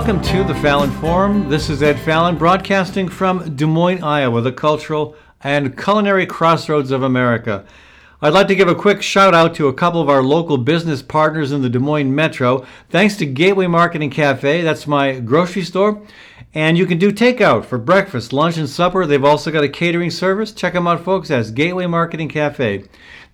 Welcome to the Fallon Forum. This is Ed Fallon broadcasting from Des Moines, Iowa, the cultural and culinary crossroads of America. I'd like to give a quick shout out to a couple of our local business partners in the Des Moines Metro. Thanks to Gateway Marketing Cafe, that's my grocery store. And you can do takeout for breakfast, lunch, and supper. They've also got a catering service. Check them out, folks. That's Gateway Marketing Cafe.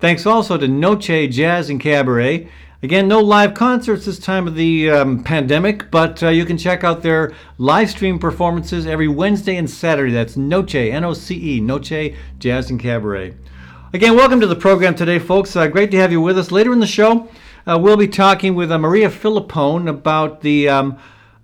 Thanks also to Noce Jazz and Cabaret. Again, no live concerts this time of the um, pandemic, but uh, you can check out their live stream performances every Wednesday and Saturday. That's Noce, N O C E, Noce Jazz and Cabaret. Again, welcome to the program today, folks. Uh, great to have you with us. Later in the show, uh, we'll be talking with uh, Maria Filippone about the. Um,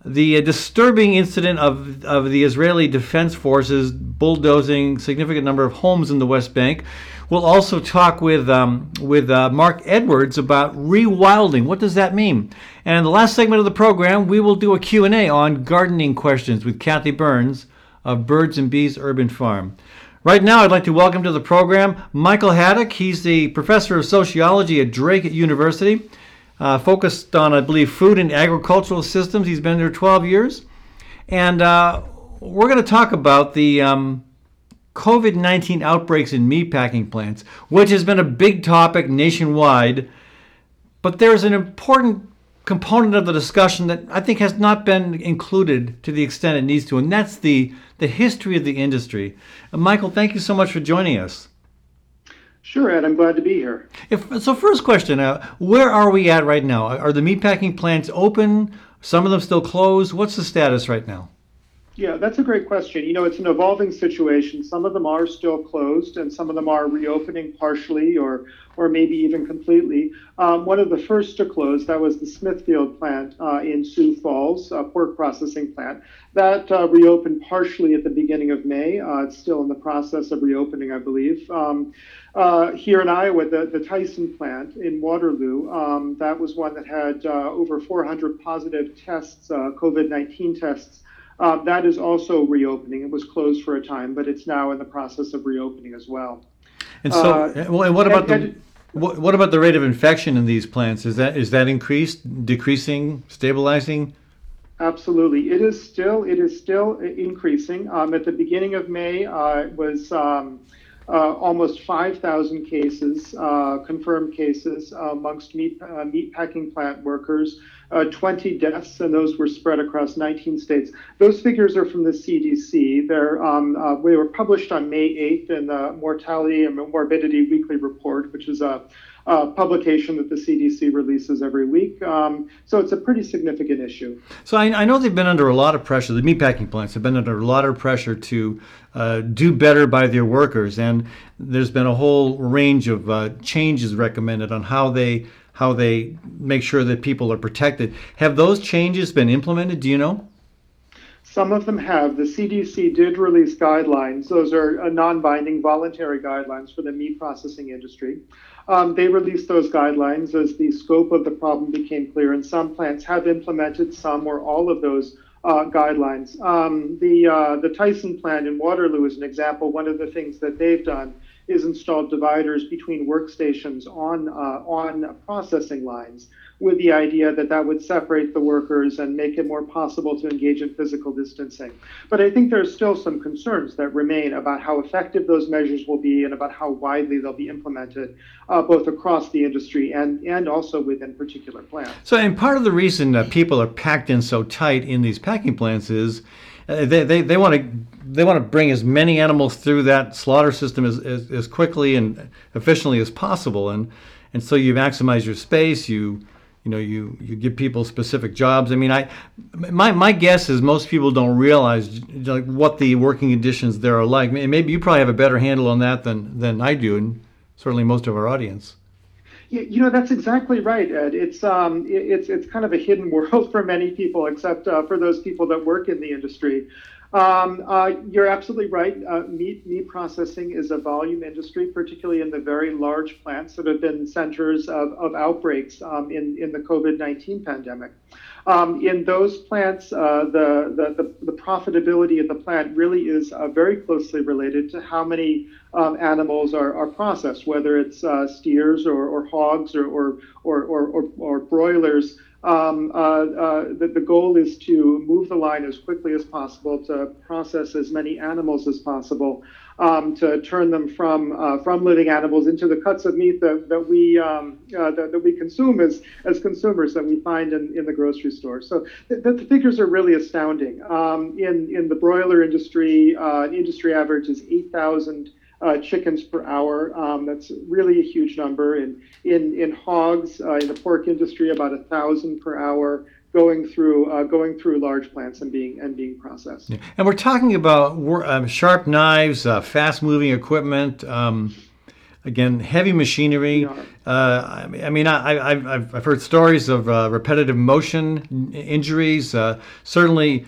the disturbing incident of, of the Israeli Defense Forces bulldozing significant number of homes in the West Bank. We'll also talk with um, with uh, Mark Edwards about rewilding. What does that mean? And in the last segment of the program, we will do a Q&A on gardening questions with Kathy Byrnes of Birds and Bees Urban Farm. Right now, I'd like to welcome to the program Michael Haedicke. He's the professor of sociology at Drake University, uh, focused on, I believe, food and agricultural systems. He's been there 12 years. And uh, we're going to talk about the um, COVID 19 outbreaks in meatpacking plants, which has been a big topic nationwide. But there's an important component of the discussion that I think has not been included to the extent it needs to, and that's the, the history of the industry. Uh, Michael, thank you so much for joining us. Sure, Ed. I'm glad to be here. If, so, first question: uh, Where are we at right now? Are the meatpacking plants open? Some of them still closed. What's the status right now? Yeah, that's a great question. You know, it's an evolving situation. Some of them are still closed, and some of them are reopening partially or or maybe even completely. Um, one of the first to close, that was the Smithfield plant uh, in Sioux Falls, a pork processing plant. That uh, reopened partially at the beginning of May. Uh, it's still in the process of reopening, I believe. Um, uh, here in Iowa, the, the Tyson plant in Waterloo, um, that was one that had uh, over 400 positive tests, COVID 19 tests uh, that is also reopening. It was closed for a time, but it's now in the process of reopening as well. And so, uh, and what about and, the what, what about the rate of infection in these plants? Is that is that increased, decreasing, stabilizing? Absolutely, it is still it is still increasing. Um, at the beginning of May, uh, it was. Um, uh, almost 5,000 cases, uh, confirmed cases amongst meat, uh, meat packing plant workers, uh, 20 deaths, and those were spread across 19 states. Those figures are from the CDC. They're, um, uh, they were published on May 8th in the Mortality and Morbidity Weekly Report, which is a uh, publication that the CDC releases every week. Um, so it's a pretty significant issue. So I, I, know they've been under a lot of pressure. The meatpacking plants have been under a lot of pressure to uh, do better by their workers, and there's been a whole range of uh, changes recommended on how they how they make sure that people are protected. Have those changes been implemented? Do you know? Some of them have. The CDC did release guidelines. Those are non binding voluntary guidelines for the meat processing industry. Um, they released those guidelines as the scope of the problem became clear, and some plants have implemented some or all of those uh, guidelines. Um, the, uh, the Tyson plant in Waterloo is an example. One of the things that they've done is installed dividers between workstations on, uh, on processing lines with the idea that that would separate the workers and make it more possible to engage in physical distancing. But I think there's still some concerns that remain about how effective those measures will be and about how widely they'll be implemented, uh, both across the industry and, and also within particular plants. So, and part of the reason that people are packed in so tight in these packing plants is Uh, they, they, they want to they want to bring as many animals through that slaughter system as, as, as quickly and efficiently as possible. And and so you maximize your space you you know you you give people specific jobs. I mean i my my guess is most people don't realize like what the working conditions there are like. Maybe you probably have a better handle on that than than i do and certainly most of our audience you know that's exactly right, Ed. It's um, it's it's kind of a hidden world for many people, except uh, for those people that work in the industry. Um, uh, you're absolutely right. Uh, meat meat processing is a volume industry, particularly in the very large plants that have been centers of, of outbreaks um, in in the COVID nineteen pandemic. Um, in those plants, uh, the, the, the, profitability of the plant really is uh, very closely related to how many um, animals are, are processed, whether it's uh, steers or, or hogs or, or, or, or, or broilers. um, uh, uh, the, the goal is to move the line as quickly as possible to process as many animals as possible um, to turn them from uh, from living animals into the cuts of meat that, that we um, uh, that, that, we consume as as consumers that we find in, in the grocery store. So the, the figures are really astounding. Um, in in the broiler industry, uh, industry average is eight thousand. Uh, chickens per hour. Um, that's really a huge number. In in in hogs, uh, in the pork industry, about a thousand per hour going through uh, going through large plants and being and being processed. Yeah. And we're talking about um, sharp knives, uh, fast moving equipment. Um, again, heavy machinery. Uh, I mean, I, have I've heard stories of uh, repetitive motion injuries. Uh, certainly,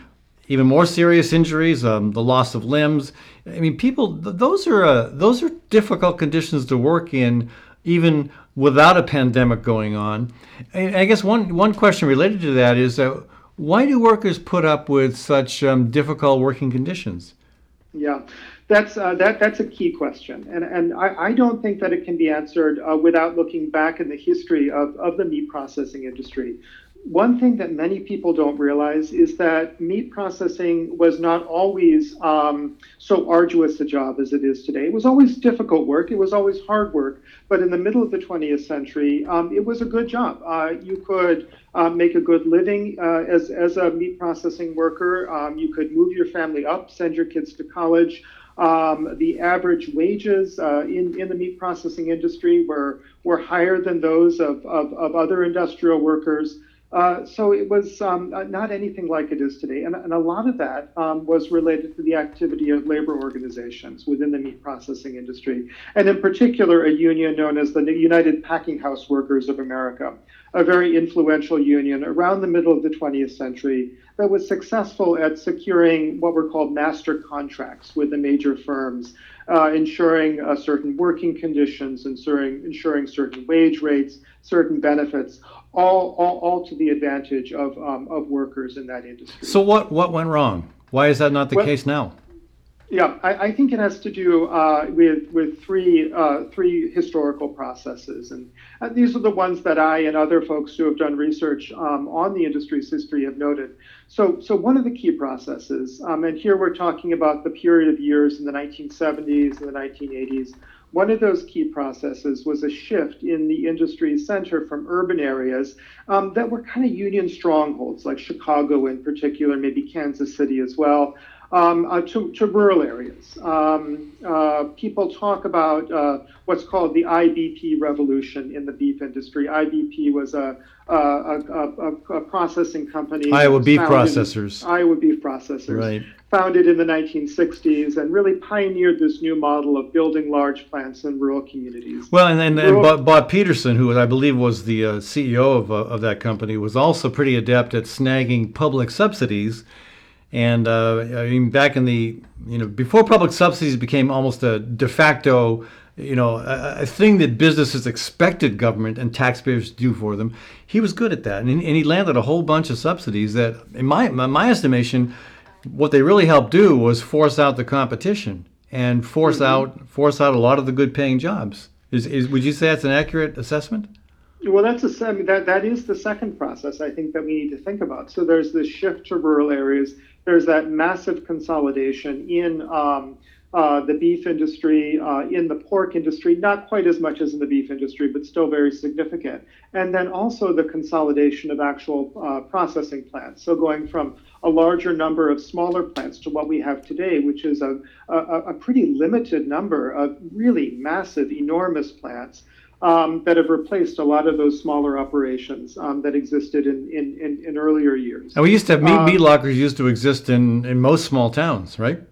even more serious injuries, um, the loss of limbs. I mean, people. Those are uh, those are difficult conditions to work in, even without a pandemic going on. I guess one, one question related to that is uh, why do workers put up with such um, difficult working conditions? Yeah, that's uh, that that's a key question, and and I, I don't think that it can be answered uh, without looking back in the history of, of the meat processing industry one thing that many people don't realize is that meat processing was not always um, so arduous a job as it is today. It was always difficult work, it was always hard work, but in the middle of the 20th century, um, it was a good job. Uh, you could uh, make a good living uh, as, as a meat processing worker, um, you could move your family up, send your kids to college. Um, the average wages uh, in, in the meat processing industry were, were higher than those of, of, of other industrial workers. Uh, so it was um, uh, not anything like it is today. And, and a lot of that um, was related to the activity of labor organizations within the meat processing industry, and in particular, a union known as the United Packing House Workers of America, a very influential union around the middle of the 20th century that was successful at securing what were called master contracts with the major firms. Uh, ensuring uh, certain working conditions, ensuring, ensuring certain wage rates, certain benefits, all, all, all to the advantage of, um, of workers in that industry. So what, what went wrong? Why is that not the well, case now? Yeah, I, I, think it has to do uh, with with three uh, three historical processes, and, and, these are the ones that I and other folks who have done research um, on the industry's history have noted. So, so one of the key processes, um, and here we're talking about the period of years in the 1970s and the 1980s, one of those key processes was a shift in the industry's center from urban areas um, that were kind of union strongholds, like Chicago in particular, maybe Kansas City as well, um, uh, to, to, rural areas. Um, uh, people talk about uh, what's called the IBP revolution in the beef industry. IBP was a, a, a, a processing company. Iowa Beef Processors. Iowa Beef Processors. Right founded in the 1960s and really pioneered this new model of building large plants in rural communities. Well, and, and, and Bob, Bob, Peterson, who I believe was the uh, CEO of, uh, of that company, was also pretty adept at snagging public subsidies. And uh, I mean, back in the, you know, before public subsidies became almost a de facto, you know, a, a thing that businesses expected government and taxpayers to do for them, he was good at that. And, and he landed a whole bunch of subsidies that, in my, in my estimation, what they really helped do was force out the competition and force mm-hmm. out force out a lot of the good paying jobs. Is, is would you say that's an accurate assessment? Well, that's a I mean, that that is the second process I think that we need to think about. So there's this shift to rural areas. There's that massive consolidation in um, uh, the beef industry, uh, in the pork industry, not quite as much as in the beef industry, but still very significant. And then also the consolidation of actual uh, processing plants. So going from a larger number of smaller plants to what we have today, which is a, a, a pretty limited number of really massive, enormous plants. Um, that have replaced a lot of those smaller operations um, that existed in, in, in, in, earlier years. And we used to have meat, um, meat lockers used to exist in, in most small towns, right?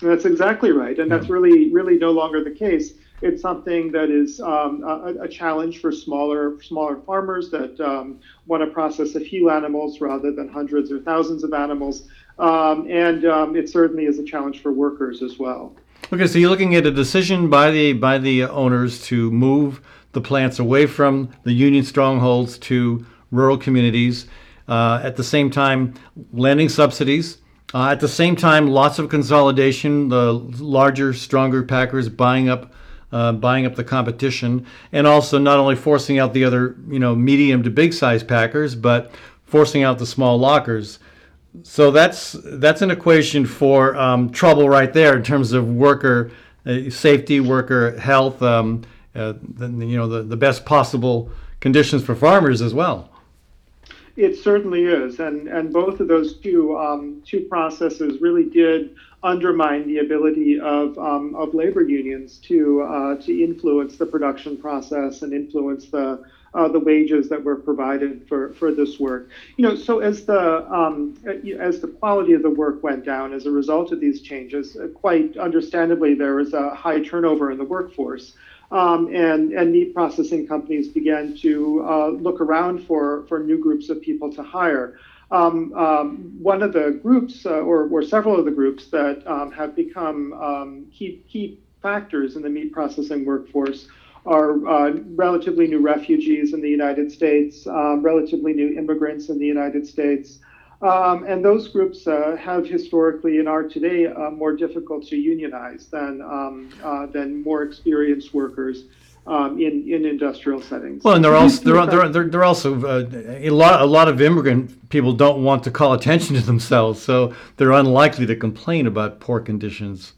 That's exactly right, and that's really really no longer the case. It's something that is um, a, a, challenge for smaller smaller farmers that um, want to process a few animals rather than hundreds or thousands of animals, um, and um, it certainly is a challenge for workers as well. Okay, so you're looking at a decision by the by the owners to move the plants away from the union strongholds to rural communities. Uh, at the same time, landing subsidies uh, at the same time, lots of consolidation, the larger, stronger packers buying up uh, buying up the competition, and also not only forcing out the other, you know, medium to big size packers, but forcing out the small lockers. So that's that's an equation for um, trouble right there in terms of worker uh, safety, worker health, um, uh, the, you know, the, the best possible conditions for farmers as well. It certainly is, and and both of those two um, two processes really did undermine the ability of um, of labor unions to uh, to influence the production process and influence the uh, the wages that were provided for, for this work. You know, so as the um, as the quality of the work went down as a result of these changes, uh, quite understandably, there was a high turnover in the workforce. Um, and, and meat processing companies began to uh, look around for, for new groups of people to hire. Um, um, one of the groups, uh, or, or several of the groups that um, have become um, key, key factors in the meat processing workforce are uh, relatively new refugees in the United States, um, relatively new immigrants in the United States. Um, and those groups uh, have historically and are today uh, more difficult to unionize than, um, uh, than more experienced workers. Um, in, in industrial settings. Well, and they're also they're, they're, they're, they're also uh, a lot a lot of immigrant people don't want to call attention to themselves, so they're unlikely to complain about poor conditions.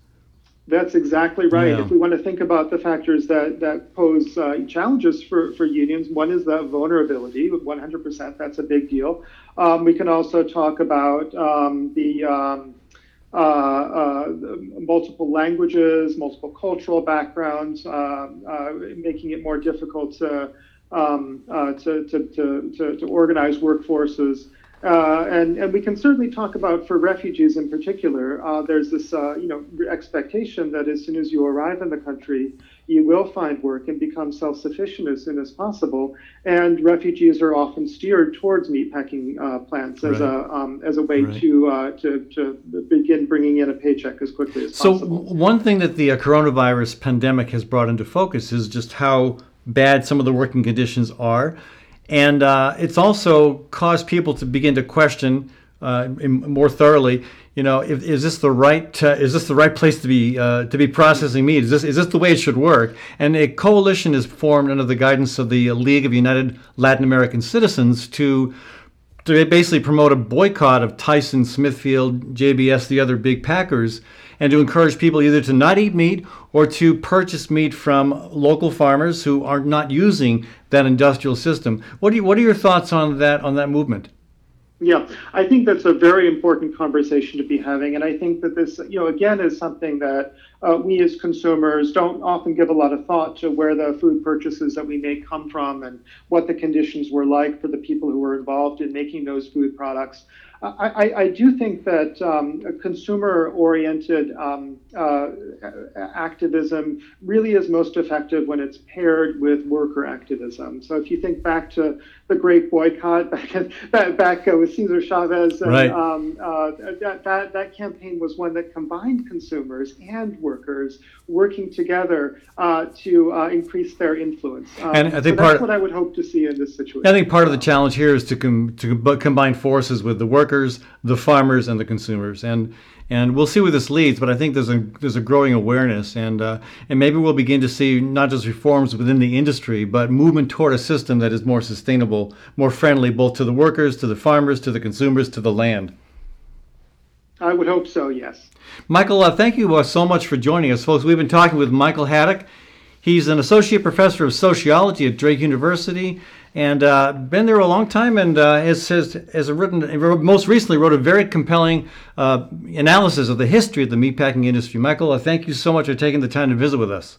That's exactly right. Yeah. If we want to think about the factors that, that pose uh, challenges for, for unions, one is that vulnerability, 100%, that's a big deal. Um, we can also talk about um, the um, uh, uh, multiple languages, multiple cultural backgrounds, uh, uh, making it more difficult to, um, uh, to, to, to, to, to organize workforces. Uh, and, and we can certainly talk about for refugees in particular, uh, there's this uh, you know expectation that as soon as you arrive in the country, you will find work and become self-sufficient as soon as possible. And refugees are often steered towards meatpacking uh, plants as right. a um, as a way right. to, uh, to to begin bringing in a paycheck as quickly as so possible. So one thing that the uh, coronavirus pandemic has brought into focus is just how bad some of the working conditions are and uh, it's also caused people to begin to question uh, more thoroughly. You know, if, is this the right uh, is this the right place to be uh, to be processing meat? Is this is this the way it should work? And a coalition is formed under the guidance of the League of United Latin American Citizens to to basically promote a boycott of Tyson, Smithfield, JBS, the other big packers, and to encourage people either to not eat meat or to purchase meat from local farmers who are not using that industrial system. What, do you, what are your thoughts on that on that movement? Yeah, I think that's a very important conversation to be having. And I think that this, you know, again, is something that uh, we as consumers don't often give a lot of thought to where the food purchases that we make come from and what the conditions were like for the people who were involved in making those food products. I, I, do think that um, consumer-oriented um, uh, activism really is most effective when it's paired with worker activism. So if you think back to the Great Boycott back back, back uh, with Cesar Chavez, and, right. um, uh, that, that that campaign was one that combined consumers and workers working together uh, to uh, increase their influence. Um, and I think so part that's what I would hope to see in this situation. I think part of the challenge here is to com- to combine forces with the workers, the farmers, and the consumers. And and we'll see where this leads. But I think there's a there's a growing awareness, and uh, and maybe we'll begin to see not just reforms within the industry, but movement toward a system that is more sustainable, more friendly, both to the workers, to the farmers, to the consumers, to the land. I would hope so. Yes. Michael, uh, thank you uh, so much for joining us, folks. We've been talking with Michael Haedicke. He's an associate professor of sociology at Drake University and uh, been there a long time and uh, has, has, has written, most recently wrote a very compelling uh, analysis of the history of the meatpacking industry. Michael, uh, thank you so much for taking the time to visit with us.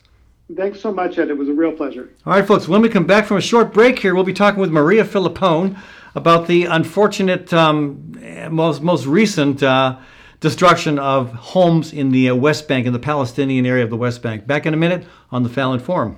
Thanks so much, Ed. It was a real pleasure. All right, folks, when we come back from a short break here, we'll be talking with Maria Filippone about the unfortunate, um, most, most recent uh, destruction of homes in the uh, West Bank, in the Palestinian area of the West Bank. Back in a minute on the Fallon Forum.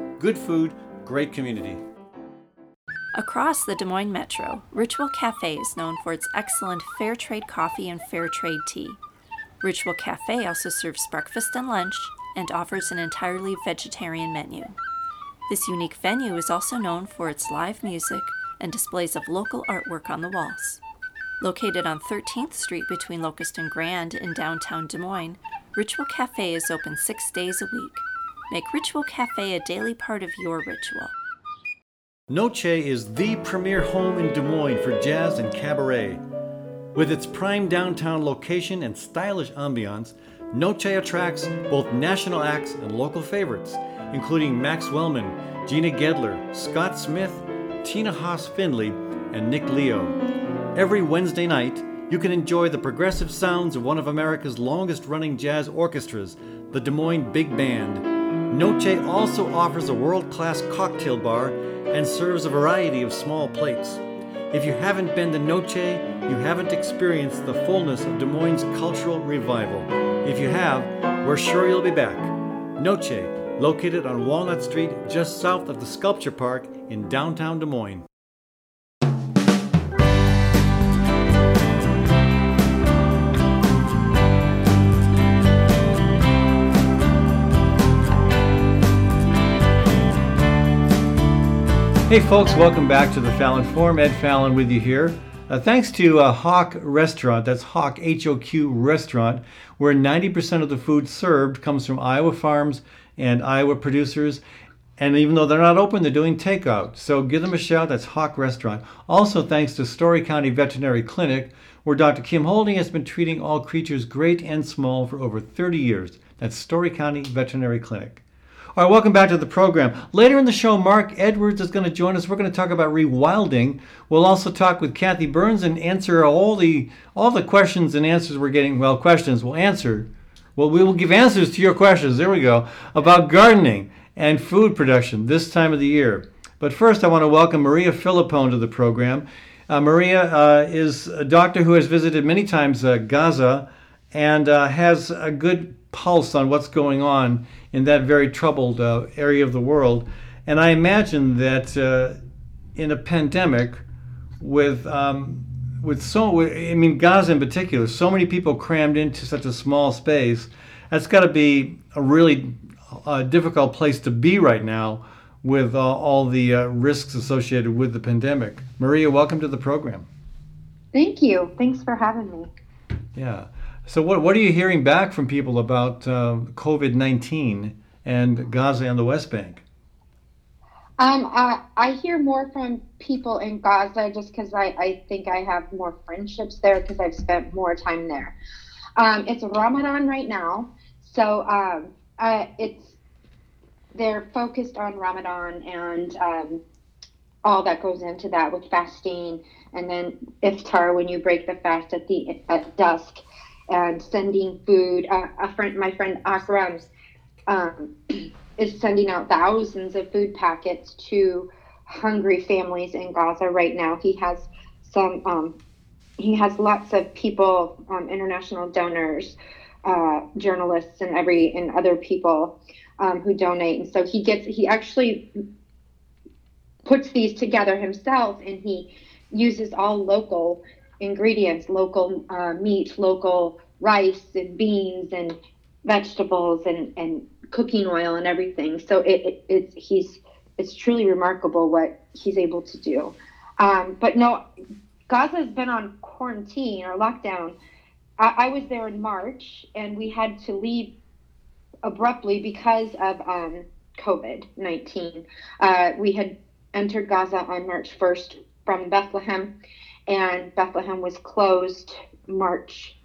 good food, great community. Across the Des Moines Metro, Ritual Cafe is known for its excellent fair trade coffee and fair trade tea. Ritual Cafe also serves breakfast and lunch and offers an entirely vegetarian menu. This unique venue is also known for its live music and displays of local artwork on the walls. Located on 13th Street between Locust and Grand in downtown Des Moines, Ritual Cafe is open six days a week. Make Ritual Cafe a daily part of your ritual. Noce is the premier home in Des Moines for jazz and cabaret. With its prime downtown location and stylish ambiance, Noce attracts both national acts and local favorites, including Max Wellman, Gina Gedler, Scott Smith, Tina Haas Findlay, and Nick Leo. Every Wednesday night, you can enjoy the progressive sounds of one of America's longest running jazz orchestras, the Des Moines Big Band. Noce also offers a world class cocktail bar and serves a variety of small plates. If you haven't been to Noce, you haven't experienced the fullness of Des Moines' cultural revival. If you have, we're sure you'll be back. Noce, located on Walnut Street just south of the Sculpture Park in downtown Des Moines. Hey folks, welcome back to the Fallon Forum. Ed Fallon with you here. Uh, thanks to uh, HoQ Restaurant, that's HoQ H O Q Restaurant, where 90% of the food served comes from Iowa farms and Iowa producers. And even though they're not open, they're doing takeout. So give them a shout. That's HoQ Restaurant. Also, thanks to Story County Veterinary Clinic, where Dr. Kim Holding has been treating all creatures great and small for over 30 years. That's Story County Veterinary Clinic. All right, welcome back to the program. Later in the show, Mark Edwards is going to join us. We're going to talk about rewilding. We'll also talk with Kathy Byrnes and answer all the all the questions and answers we're getting. Well, questions we'll answer. Well, we will give answers to your questions. There we go about gardening and food production this time of the year. But first, I want to welcome Maria Filippone to the program. Uh, Maria uh, is a doctor who has visited many times uh, Gaza and uh, has a good pulse on what's going on in that very troubled uh, area of the world. And I imagine that uh, in a pandemic, with um, with so I mean Gaza in particular, so many people crammed into such a small space, that's got to be a really uh, difficult place to be right now with uh, all the uh, risks associated with the pandemic. Maria, welcome to the program. Thank you. Thanks for having me. Yeah. So, what, what are you hearing back from people about uh, COVID 19 and Gaza and the West Bank? Um, I, I hear more from people in Gaza just because I, I think I have more friendships there because I've spent more time there. Um, it's Ramadan right now, so um, uh, it's they're focused on Ramadan and um, all that goes into that with fasting, and then iftar when you break the fast at the at dusk and sending food. Uh, a friend, my friend Akram's, um, is sending out thousands of food packets to hungry families in Gaza right now. He has some. Um, he has lots of people, um, international donors, uh, journalists, and every and other people um, who donate. And so he gets. He actually puts these together himself, and he uses all local ingredients local uh, meat, local rice and beans and vegetables and, and cooking oil and everything. So it, it, it's he's it's truly remarkable what he's able to do. Um, but no, Gaza has been on quarantine or lockdown. I, I, was there in March and we had to leave abruptly because of um, COVID 19. Uh, we had entered Gaza on March 1st from Bethlehem and Bethlehem was closed March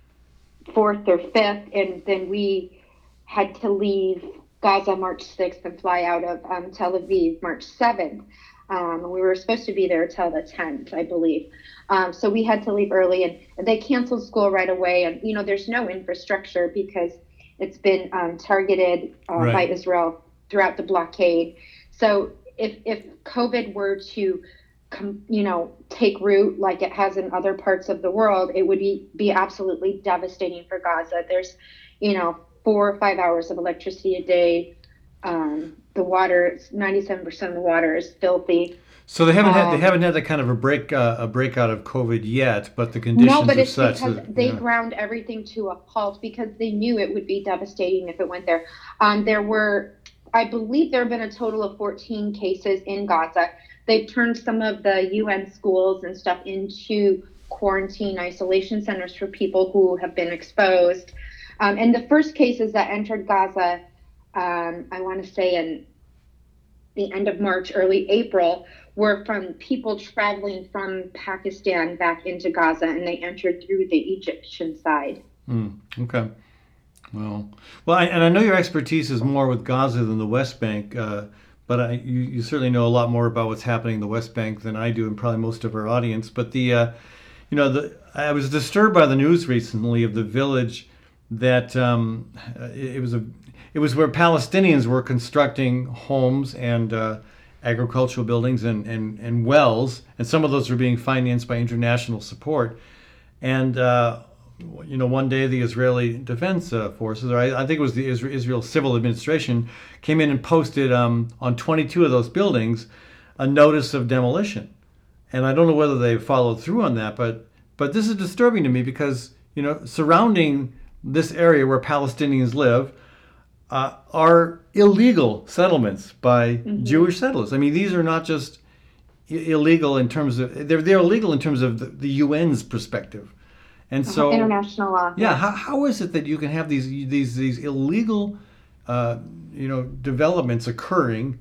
4th or 5th, and then we had to leave Gaza March 6th and fly out of um, Tel Aviv March 7th. Um, we were supposed to be there till the 10th, I believe. Um, so we had to leave early, and they canceled school right away. And you know, there's no infrastructure because it's been um, targeted uh, right. by Israel throughout the blockade. So if if COVID were to com, you know, take root like it has in other parts of the world, it would be, be absolutely devastating for Gaza. There's, you know, four or five hours of electricity a day. Um, the water, 97% of the water is filthy. So they haven't had they Um, haven't had that kind of a break uh, a breakout of COVID yet, but the conditions No, but are it's such because that they yeah. ground everything to a halt because they knew it would be devastating if it went there. Um, there were, I believe, there have been a total of 14 cases in Gaza. They've turned some of the UN schools and stuff into quarantine isolation centers for people who have been exposed. Um, and the first cases that entered Gaza, um, I want to say in the end of March, early April, were from people traveling from Pakistan back into Gaza, and they entered through the Egyptian side. Mm, okay. Well, well, I, and I know your expertise is more with Gaza than the West Bank, uh, but I, you, you certainly know a lot more about what's happening in the West Bank than I do, and probably most of our audience. But the, uh, you know, the I was disturbed by the news recently of the village that um, it, was a, it was where Palestinians were constructing homes and uh, agricultural buildings and, and, and wells, and some of those were being financed by international support, and. Uh, you know, one day the Israeli Defense uh, Forces, or I, I think it was the Isra- Israel Civil Administration, came in and posted um, on 22 of those buildings a notice of demolition. And I don't know whether they followed through on that, but but this is disturbing to me because you know surrounding this area where Palestinians live uh, are illegal settlements by Jewish settlers. I mean, these are not just illegal in terms of they're they're illegal in terms of the, the UN's perspective. And so International law. yeah, how, how is it that you can have these these these illegal, uh, you know, developments occurring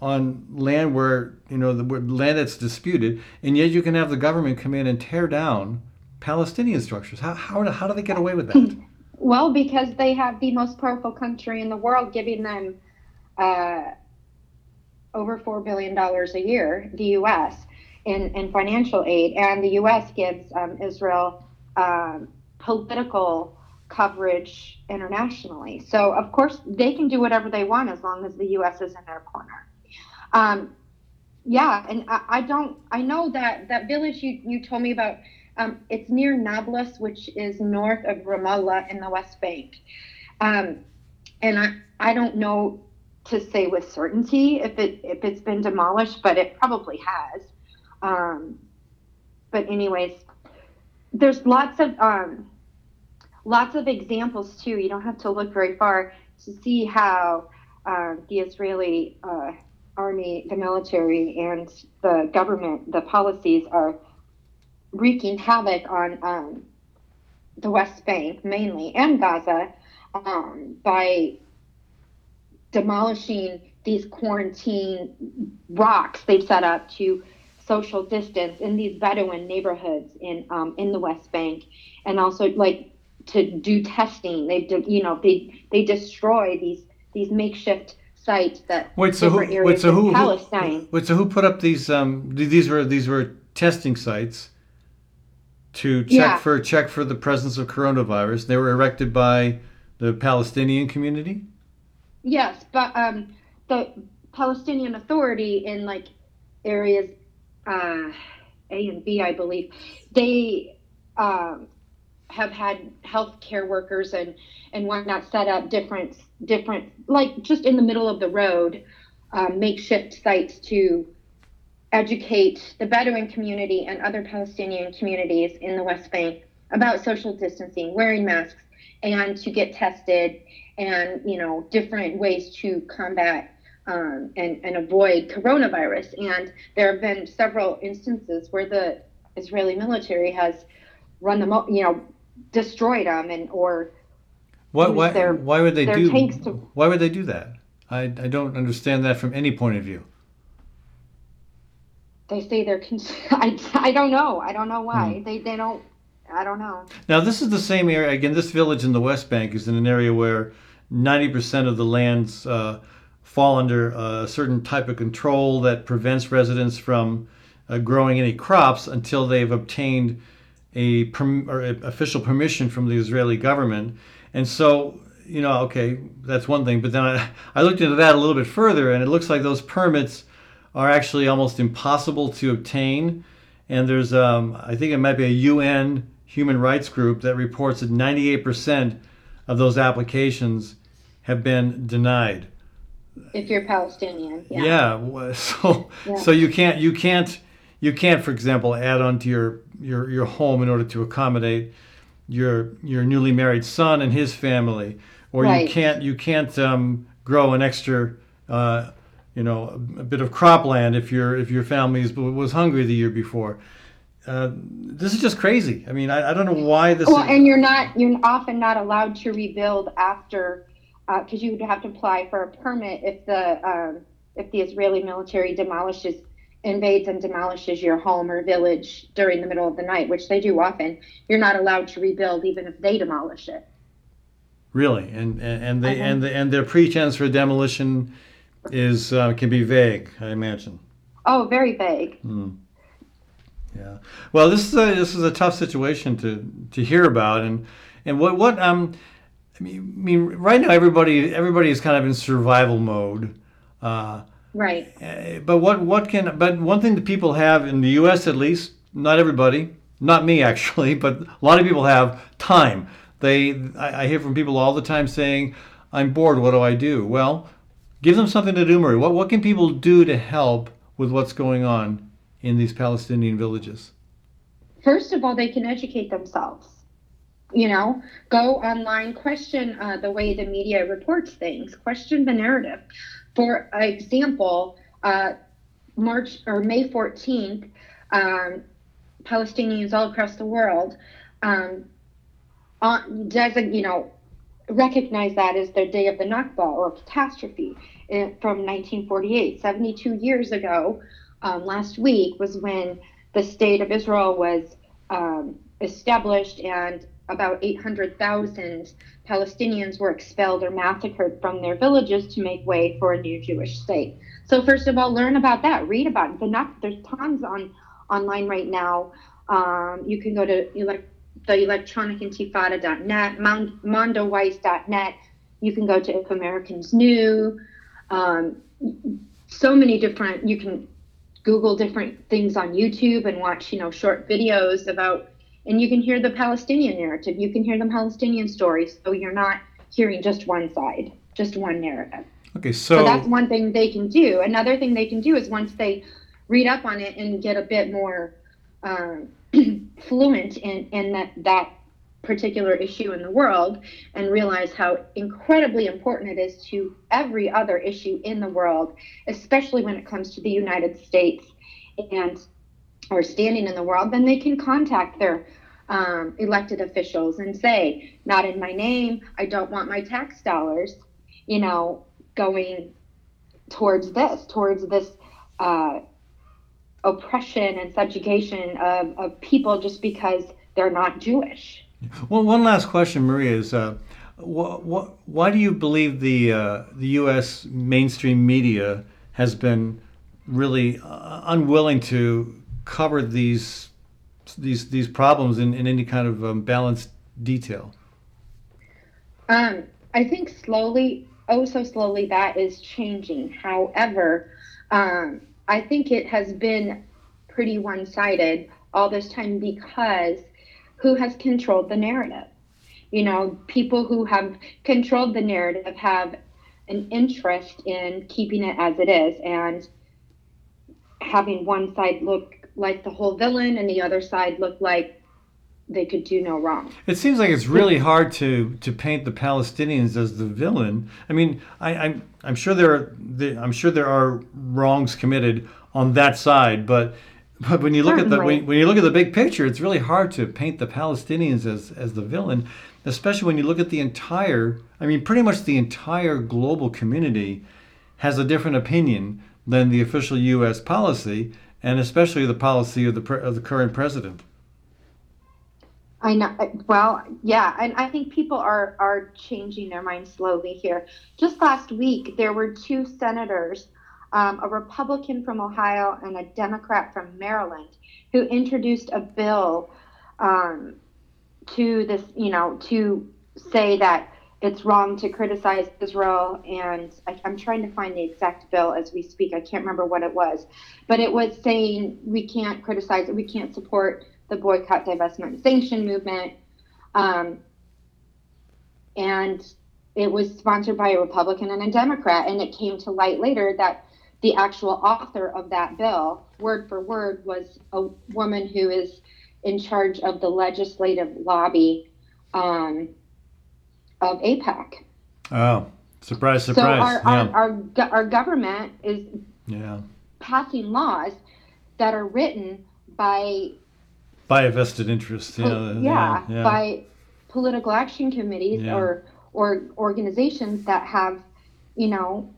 on land where you know the where land that's disputed, and yet you can have the government come in and tear down Palestinian structures? How how do, how do they get away with that? Well, because they have the most powerful country in the world giving them uh, over $4 billion a year, the U.S., in, in financial aid. And the U.S. gives um, Israel um, political coverage internationally. So, of course, they can do whatever they want as long as the U.S. is in their corner. Um, yeah, and I, I don't, I know that that village you, you told me about um, it's near Nablus, which is north of Ramallah in the West Bank. Um, and I, I don't know to say with certainty if it if it's been demolished, but it probably has. Um, but anyways, there's lots of um, lots of examples too. You don't have to look very far to see how uh, the Israeli uh, army, the military, and the government, the policies are wreaking havoc on um, the West Bank mainly and Gaza um, by demolishing these quarantine rocks they've set up to social distance in these Bedouin neighborhoods in um, in the West Bank, and also like to do testing. They do, you know they they destroy these these makeshift sites that Wait, so who? areas Wait, so in who? who Palestine. wait, so who put up these? Um, these were these were testing sites to check Yeah. for check for the presence of coronavirus. They were erected by the Palestinian community. Yes, but um, the Palestinian Authority in like areas uh, A and B, I believe, they um, have had healthcare workers and and whatnot set up different different like just in the middle of the road um, makeshift sites to educate the Bedouin community and other Palestinian communities in the West Bank about social distancing, wearing masks, and to get tested and you know different ways to combat um, and, and avoid coronavirus. And there have been several instances where the Israeli military has run them, you know, destroyed them and or Why? their- why would they do? tanks to- Why would they do that? I, I don't understand that from any point of view. they say they're. Cons- I, I don't know. I don't know Hmm. why they they don't. I don't know. Now, this is the same area. Again, this village in the West Bank is in an area where 90% of the lands uh, fall under a certain type of control that prevents residents from uh, growing any crops until they've obtained a, perm- a official permission from the Israeli government. And so, you know, okay, that's one thing. But then I, I looked into that a little bit further, and it looks like those permits are actually almost impossible to obtain. And there's, um, I think it might be a UN human rights group that reports that 98% of those applications have been denied. If you're Palestinian, yeah. Yeah. So Yeah. so you can't you can't you can't, for example, add on to your your your home in order to accommodate your your newly married son and his family, or you can't you can't um, grow an extra. Uh, you know, a, a bit of cropland if your if your family is, was hungry the year before. Uh, this is just crazy. I mean, I, I don't know why this. Well, is, and you're not, you're often not allowed to rebuild after, because you would have to apply for a permit if the, um, if the Israeli military demolishes, invades and demolishes your home or village during the middle of the night, which they do often. You're not allowed to rebuild even if they demolish it. Really, and and, and they Uh-huh. and the, and their pretense for demolition is uh, can be vague. I imagine. Oh, very vague. Yeah. Well, this is a this is a tough situation to to hear about, and and what what um, I mean, I mean right now everybody everybody is kind of in survival mode. Uh, Right. eh, but what what can but one thing that people have in the U.S. at least, not everybody, not me actually, but a lot of people have time. They I, I hear from people all the time saying, "I'm bored. What do I do?" Well, give them something to do, Marie. What what can people do to help with what's going on in these Palestinian villages? first of all, they can educate themselves. You know, go online, question uh, the way the media reports things, question the narrative. For example, uh, March or May 14th, um, Palestinians all across the world um, on, design, you know, recognize that as their day of the Nakba or catastrophe eh, from 1948. 72 years ago, um, last week was when the state of Israel was um, established and about 800,000 Palestinians were expelled or massacred from their villages to make way for a new Jewish state. So first of all, learn about that, read about it. The there's tons on online right now. Um, you can go to elect- the electronicintifada.net, Mon- mondoweiss.net. You can go to If Americans Knew. Um, so many different, you can Google different things on YouTube and watch, you know, short videos about, and you can hear the Palestinian narrative. You can hear the Palestinian story. So you're not hearing just one side, just one narrative. Okay, So so, that's one thing they can do. Another thing they can do is once they read up on it and get a bit more um, fluent in, in that, that particular issue in the world and realize how incredibly important it is to every other issue in the world, especially when it comes to the United States and or standing in the world, then they can contact their um, elected officials and say, not in my name, I don't want my tax dollars, you know, going towards this, towards this uh, oppression and subjugation of, of people just because they're not Jewish. well, one last question, Maria, is uh, wh- wh- why do you believe the uh, the U.S. mainstream media has been really uh, unwilling to cover these these these problems in, in any kind of um, balanced detail? Um, I think slowly, oh so slowly, that is changing. However, um, I think it has been pretty one-sided all this time because who has controlled the narrative? You know, people who have controlled the narrative have an interest in keeping it as it is and having one side look like the whole villain and the other side look like they could do no wrong. It seems like it's really hard to, to paint the Palestinians as the villain. I mean, I, I'm I'm sure there are I'm sure there are wrongs committed on that side, but but when you look at the when, when you look at the big picture, it's really hard to paint the Palestinians as as the villain, especially when you look at the entire. I mean, pretty much the entire global community has a different opinion than the official U.S. policy, and especially the policy of the pre- of the current president. I know. Well, yeah, and I think people are are changing their minds slowly here. Just last week, there were two senators, um, a Republican from Ohio and a Democrat from Maryland, who introduced a bill um, to this, you know, to say that it's wrong to criticize Israel. And I, I'm trying to find the exact bill as we speak. I can't remember what it was, but it was saying we can't criticize we can't support the boycott, divestment, and sanction movement. Um, and it was sponsored by a Republican and a Democrat. And it came to light later that the actual author of that bill, word for word, was a woman who is in charge of the legislative lobby um, of AIPAC. Oh, surprise, So surprise. our, yeah. our, our, our government is yeah. passing laws that are written by By a vested interest. Yeah. yeah, yeah. by political action committees or or organizations that have you know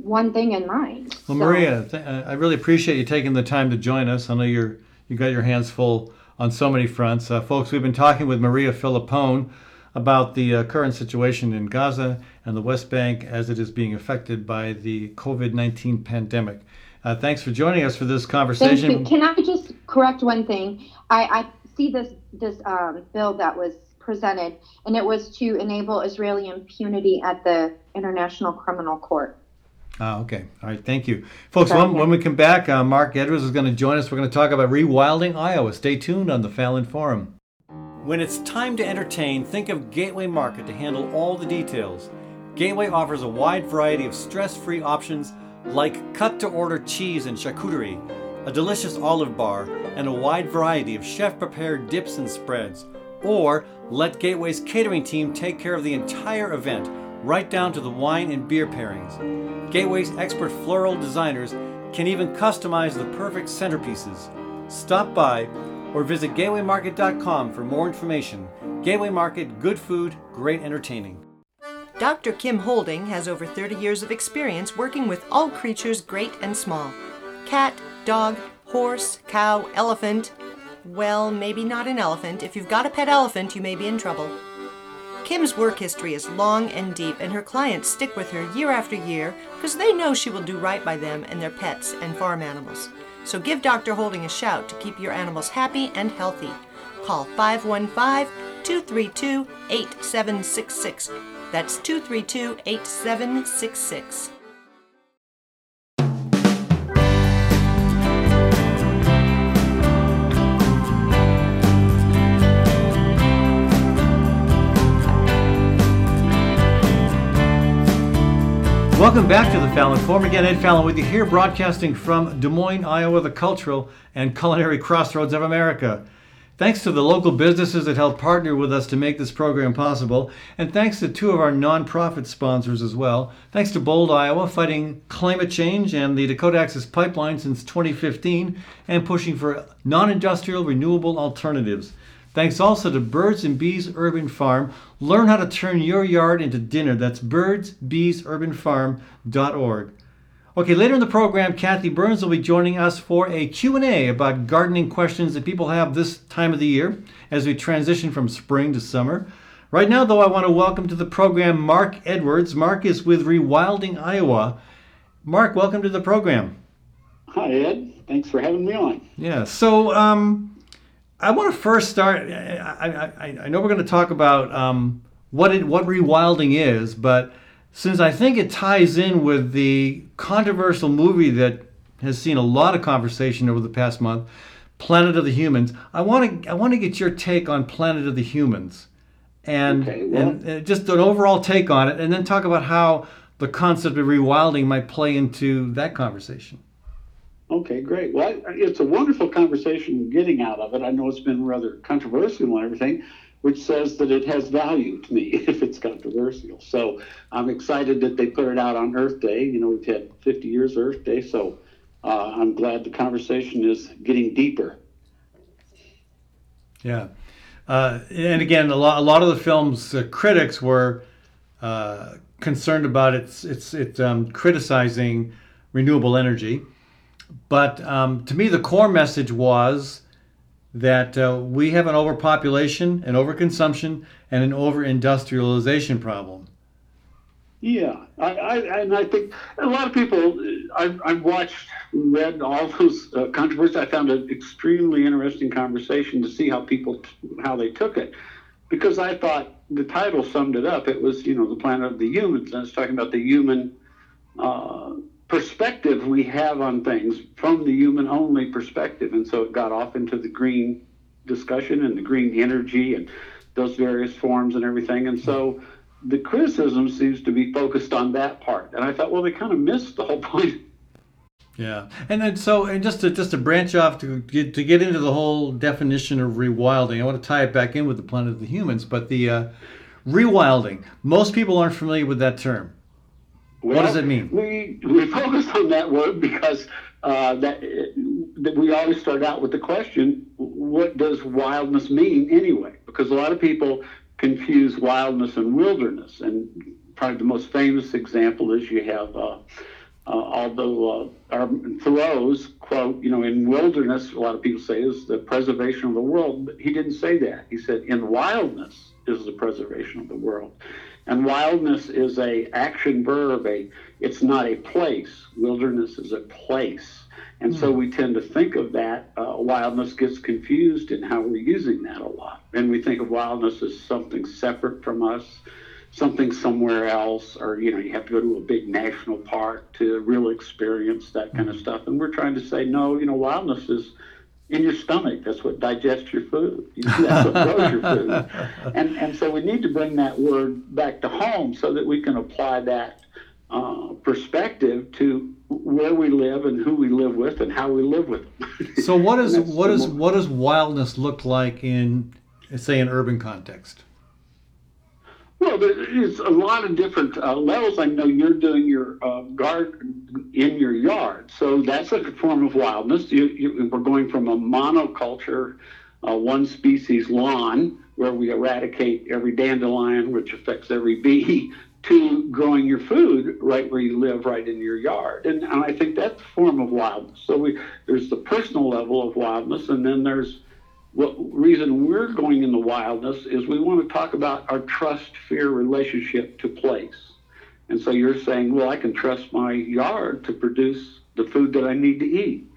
one thing in mind Well, So- Maria, th- I really appreciate you taking the time to join us. I know you're you got your hands full on so many fronts, uh, folks. We've been talking with Maria Filippone about the uh, current situation in Gaza and the West Bank as it is being affected by the COVID-19 pandemic. Uh, thanks for joining us for this conversation. Can I just correct one thing? I, I see this this um, bill that was presented, and it was to enable Israeli impunity at the International Criminal Court. Ah, okay. All right. Thank you. Folks, when, when we come back, uh, Mark Edwards is going to join us. We're going to talk about rewilding Iowa. Stay tuned on the Fallon Forum. When it's time to entertain, think of Gateway Market to handle all the details. Gateway offers a wide variety of stress free options like cut to order cheese and charcuterie, a delicious olive bar, and a wide variety of chef prepared dips and spreads. Or let Gateway's catering team take care of the entire event, right down to the wine and beer pairings. Gateway's expert floral designers can even customize the perfect centerpieces. Stop by or visit gatewaymarket.com for more information. Gateway Market, good food, great entertaining. Dr. Kim Holding has over 30 years of experience working with all creatures great and small cat, dog, horse, cow, elephant. Well, maybe not an elephant. If you've got a pet elephant, you may be in trouble. Kim's work history is long and deep, and her clients stick with her year after year because they know she will do right by them and their pets and farm animals. So give Dr. Holding a shout to keep your animals happy and healthy. Call 515 232 8766. That's 232 8766. Welcome back to the Fallon Forum. Again, Ed Fallon with you here, broadcasting from Des Moines, Iowa, the cultural and culinary crossroads of America. Thanks to the local businesses that help partner with us to make this program possible, and thanks to two of our nonprofit sponsors as well. Thanks to Bold, Iowa, fighting climate change and the Dakota Access Pipeline since 2015 and pushing for non industrial renewable alternatives. Thanks also to Birds and Bees Urban Farm. Learn how to turn your yard into dinner. That's birdsbeesurbanfarm.org. Okay, later in the program, Kathy Byrnes will be joining us for a Q&A about gardening questions that people have this time of the year as we transition from spring to summer. Right now, though, I want to welcome to the program Mark Edwards. Mark is with Rewilding Iowa. Mark, welcome to the program. Hi, Ed. Thanks for having me on. Yeah. So um, I want to first start. I, I, I know we're going to talk about um, what it, what rewilding is, but since I think it ties in with the controversial movie that has seen a lot of conversation over the past month, Planet of the Humans, I want to I want to get your take on Planet of the Humans, and, Okay, well- and, and just an overall take on it, and then talk about how the concept of rewilding might play into that conversation. Okay, great. Well, it's a wonderful conversation getting out of it. I know it's been rather controversial and everything, which says that it has value to me if it's controversial. So I'm excited that they put it out on Earth Day. You know, we've had 50 years of Earth Day, so uh, I'm glad the conversation is getting deeper. Yeah, uh, and again, a lot, a lot of the film's uh, critics were uh, concerned about its its it um, criticizing renewable energy, but um, to me, the core message was that uh, we have an overpopulation, an overconsumption, and an over-industrialization problem. Yeah, I, I, and I think a lot of people. I've, I've watched, read all those uh, controversies. I found an extremely interesting conversation to see how people, how they took it. because I thought the title summed it up. It was, you know, the planet of the humans. And it's talking about the human uh, perspective we have on things from the human only perspective. And so it got off into the green discussion and the green energy and those various forms and everything. And so the criticism seems to be focused on that part. And I thought, well, they kind of missed the whole point. Yeah, and then so and just to just to branch off to get to get into the whole definition of rewilding, I want to tie it back in with the planet of the humans. But the uh, rewilding, most people aren't familiar with that term. Well, what does it mean? We we focused on that word because uh, that, that we always start out with the question, what does wildness mean anyway? Because a lot of people confuse wildness and wilderness, and probably the most famous example is you have. Uh, uh, although uh, Thoreau's quote, you know, in wilderness, a lot of people say is the preservation of the world. But he didn't say that. He said in wildness is the preservation of the world. And wildness is a action verb. A it's not a place. Wilderness is a place. And so we tend to think of that. Uh, wildness gets confused in how we're using that a lot. And we think of wildness as something separate from us, something somewhere else, or, you know, you have to go to a big national park to really experience that kind of stuff. And we're trying to say, no, you know, wildness is in your stomach. That's what digests your food. That's what grows your food. And, and so we need to bring that word back to home so that we can apply that uh, perspective to where we live and who we live with and how we live with them. So what is what the what does wildness look like in say an urban context? Well, there's a lot of different uh, levels. I know you're doing your uh, garden in your yard, so that's a form of wildness. You, you, we're going from a monoculture, uh, one species lawn, where we eradicate every dandelion, which affects every bee, to growing your food right where you live, right in your yard. And, and I think that's a form of wildness. So we, there's the personal level of wildness, and then there's what reason we're going in the wildness is we want to talk about our trust fear relationship to place. And so you're saying, well, I can trust my yard to produce the food that I need to eat.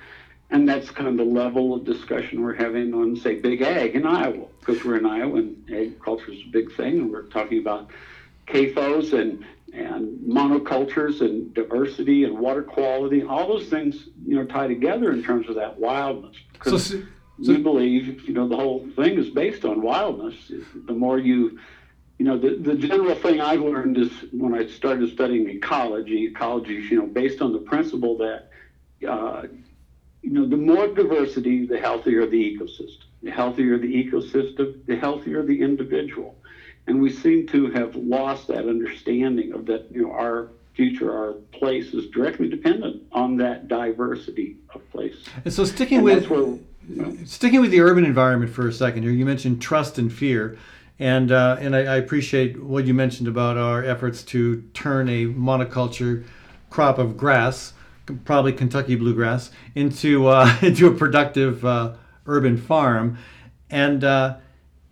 And that's kind of the level of discussion we're having on, say, big ag in Iowa, because we're in Iowa and agriculture is a big thing, and we're talking about CAFOs and and monocultures and diversity and water quality, all those things, you know, tie together in terms of that wildness. So, we believe, you know, the whole thing is based on wildness. The more you, you know, the, the general thing I learned is when I started studying ecology, ecology is, you know, based on the principle that, uh, you know, the more diversity, the healthier the ecosystem. The healthier the ecosystem, the healthier the individual. And we seem to have lost that understanding of that, you know, our future, our place is directly dependent on that diversity of place. and so sticking And with sticking with the urban environment for a second here, you mentioned trust and fear, and uh, and I, I appreciate what you mentioned about our efforts to turn a monoculture crop of grass, probably Kentucky bluegrass, into uh, into a productive uh, urban farm, and. Uh,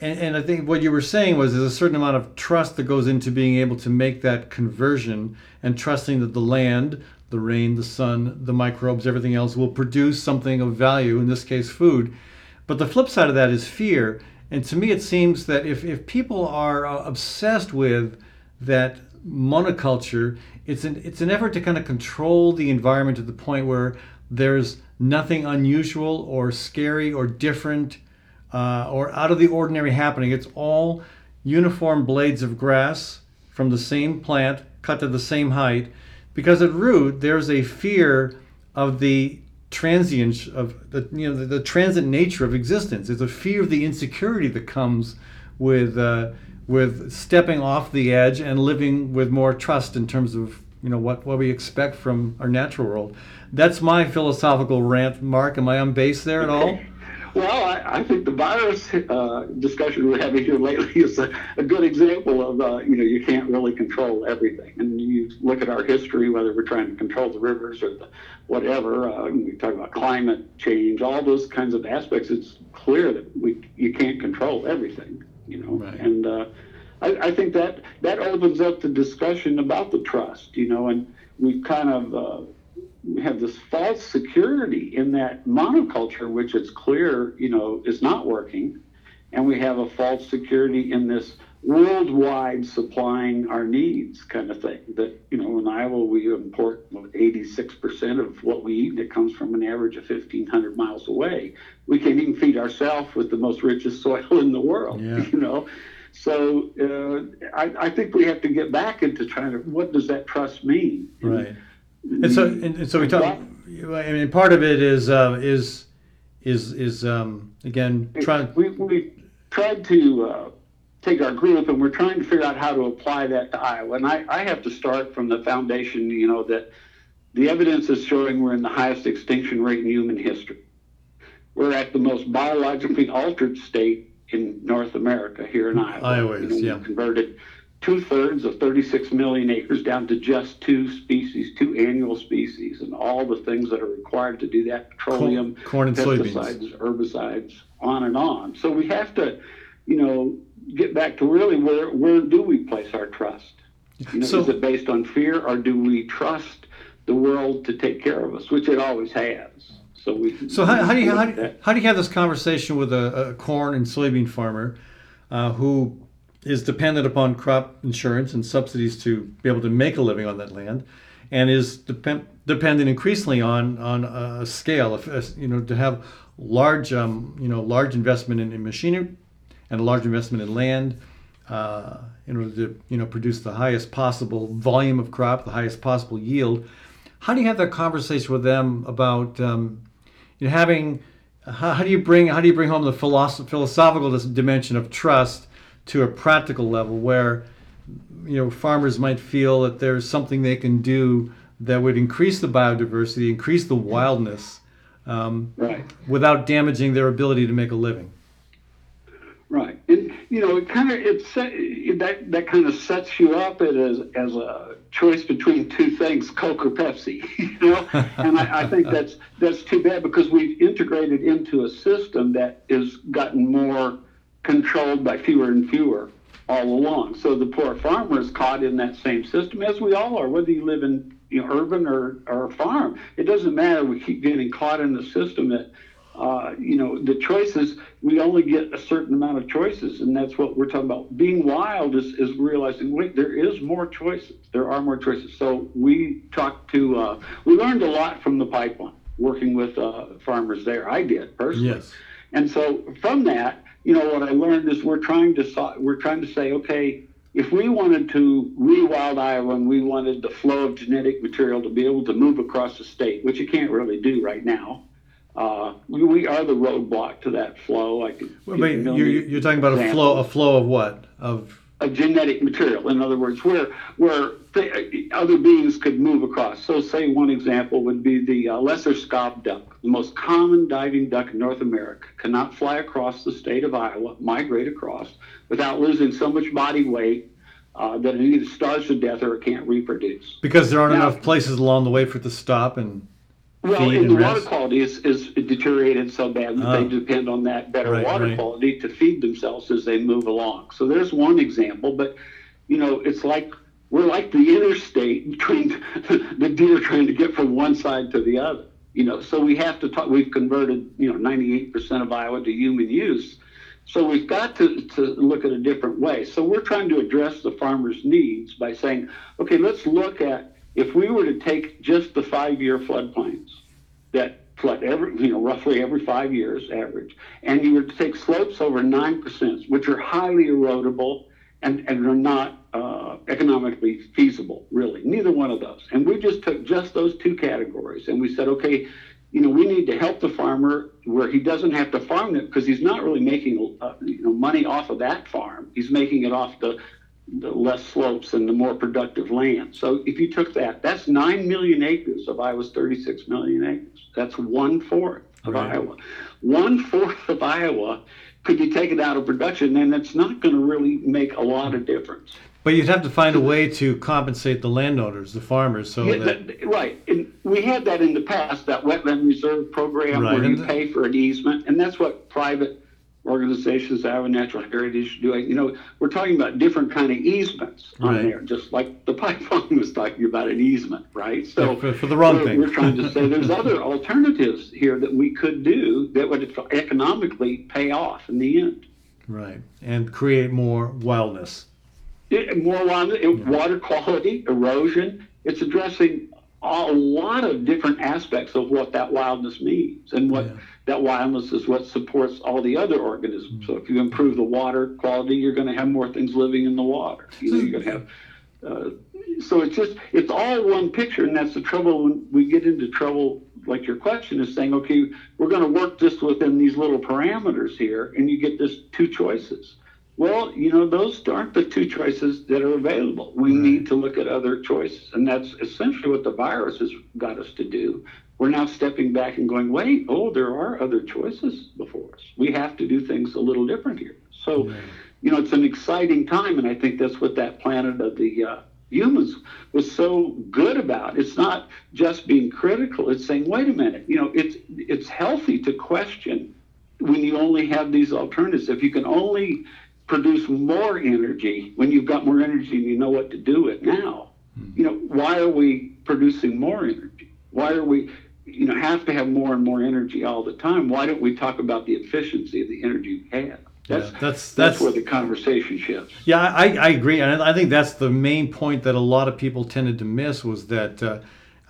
and, and I think what you were saying was there's a certain amount of trust that goes into being able to make that conversion and trusting that the land, the rain, the sun, the microbes, everything else will produce something of value, in this case, food. But the flip side of that is fear. And to me, it seems that if, if people are uh, obsessed with that monoculture, it's an, it's an effort to kind of control the environment to the point where there's nothing unusual or scary or different uh, or out of the ordinary happening. It's all uniform blades of grass from the same plant, cut to the same height, because at root there's a fear of the transience of the you know the, the transit nature of existence. There's a fear of the insecurity that comes with uh, with stepping off the edge and living with more trust in terms of you know what what we expect from our natural world. That's my philosophical rant, Mark. Am I on base there at all? Well, I, I think the virus uh, discussion we're having here lately is a, a good example of, uh, you know, you can't really control everything. And you look at our history, whether we're trying to control the rivers or the whatever, uh, we talk about climate change, all those kinds of aspects, it's clear that we you can't control everything, you know. Right. And uh, I, I think that that opens up the discussion about the trust, you know, and we've kind of uh, have this false security in that monoculture, which it's clear, you know, is not working. and we have a false security in this worldwide supplying our needs kind of thing. That, you know, in Iowa, we import 86% of what we eat that comes from an average of 1,500 miles away. We can't even feed ourselves with the most richest soil in the world, Yeah. you know. So uh, I, I think we have to get back into trying to, what does that trust mean? Right. And so, and, and so we talk. I mean, part of it is uh, is is is um, again trying. We, we tried to uh, take our group and we're trying to figure out how to apply that to Iowa. And I, I have to start from the foundation, you know, that the evidence is showing we're in the highest extinction rate in human history. We're at the most biologically altered state in North America here in Iowa. Iowa is, You know, yeah. Converted two thirds of 36 million acres down to just two species, two annual species, and all the things that are required to do that petroleum, corn and soybeans. pesticides, herbicides, on and on. So we have to, you know, get back to really where where do we place our trust? You know, So- is it based on fear or do we trust the world to take care of us, which it always has? So we. So how, how do you how, do you- how do you have this conversation with a, a corn and soybean farmer uh, who is dependent upon crop insurance and subsidies to be able to make a living on that land, and is depend, dependent increasingly on on a scale, if, you know, to have large um, you know large investment in, in machinery and a large investment in land. Uh, in order to you know produce the highest possible volume of crop, the highest possible yield, how do you have that conversation with them about um, you know, having how, how do you bring how do you bring home the philosoph- philosophical dimension of trust to a practical level where you know farmers might feel that there's something they can do that would increase the biodiversity, increase the wildness, um, Right. without damaging their ability to make a living. Right, and you know, it kind of it set, that that kind of sets you up as as a choice between two things, Coke or Pepsi. You know, and I, I think that's that's too bad because we've integrated into a system that has gotten more controlled by fewer and fewer all along. So the poor farmer is caught in that same system as we all are, whether you live in you know, urban or or farm. It doesn't matter. We keep getting caught in the system that uh, you know, the choices, we only get a certain amount of choices, and that's what we're talking about. Being wild is, is realizing, wait, there is more choices. There are more choices. So we talked to, uh, we learned a lot from the pipeline, working with uh, farmers there. I did personally. Yes. And so from that, you know, what I learned is we're trying to we're trying to say, okay, if we wanted to rewild Iowa and we wanted the flow of genetic material to be able to move across the state, which you can't really do right now, uh, we, we are the roadblock to that flow. I could Well, give but you're, you're talking about a flow a flow of what of of genetic material. In other words, where where th- other beings could move across. So, say one example would be the uh, lesser scaup duck, the most common diving duck in North America, cannot fly across the state of Iowa, migrate across, without losing so much body weight uh, that it either starves to death or it can't reproduce. because there aren't Now- enough places along the way for it to stop and Well, feed and and the water quality is, is deteriorated so bad that Oh. they depend on that better Right, water right. quality to feed themselves as they move along. So there's one example, but you know, it's like we're like the interstate between the deer trying to get from one side to the other. You know, so we have to talk. We've converted you know 98% of Iowa to human use. So we've got to, to look at a different way. So we're trying to address the farmer's needs by saying, okay, let's look at if we were to take just the five-year floodplains that flood every, you know, roughly every five years average, and you were to take slopes over nine percent, which are highly erodible and, and are not uh, economically feasible, really. Neither one of those. And we just took just those two categories, and we said, okay, you know, we need to help the farmer where he doesn't have to farm it because he's not really making uh, you know money off of that farm. He's making it off the the less slopes and the more productive land. So if you took that, that's nine million acres of Iowa's 36 million acres. That's one fourth of Right. Iowa. One fourth of Iowa could be taken out of production, and it's not going to really make a lot of difference. but you'd have to find a way to compensate the landowners, the farmers, so Yeah, that that- right. And we had that in the past, that wetland reserve program Right, where you pay for an easement, and that's what private organizations, that have a Natural Heritage, do. it. You know, we're talking about different kind of easements on there, just like the pipeline was talking about an easement, right? So Yeah, for- for the wrong we're, thing. we're trying to say there's other alternatives here that we could do that would economically pay off in the end. Right. And create more wildness. It, more wild, it, water quality, erosion. It's addressing a lot of different aspects of what that wildness means, and what Yeah. That wildness is what supports all the other organisms. So if you improve the water quality, you're going to have more things living in the water. You know, you're going to have. Uh, so it's just it's all one picture, and that's the trouble when we get into trouble. Like your question is saying, okay, we're going to work just within these little parameters here, and you get this two choices. Well, you know, those aren't the two choices that are available. We Right. need to look at other choices. And that's essentially what the virus has got us to do. We're now stepping back and going, wait, oh, there are other choices before us. We have to do things a little different here. So, you know, it's an exciting time. And I think that's what that planet of the uh, humans was so good about. It's not just being critical, it's saying, wait a minute, you know, it's, it's healthy to question when you only have these alternatives. If you can only produce more energy when you've got more energy and you know what to do with it now, you know, why are we producing more energy? Why are we, you know, have to have more and more energy all the time? Why don't we talk about the efficiency of the energy we have? That's, Yeah, that's- that's, that's- where the conversation shifts. Yeah, I, I agree, and I think that's the main point that a lot of people tended to miss was that, uh,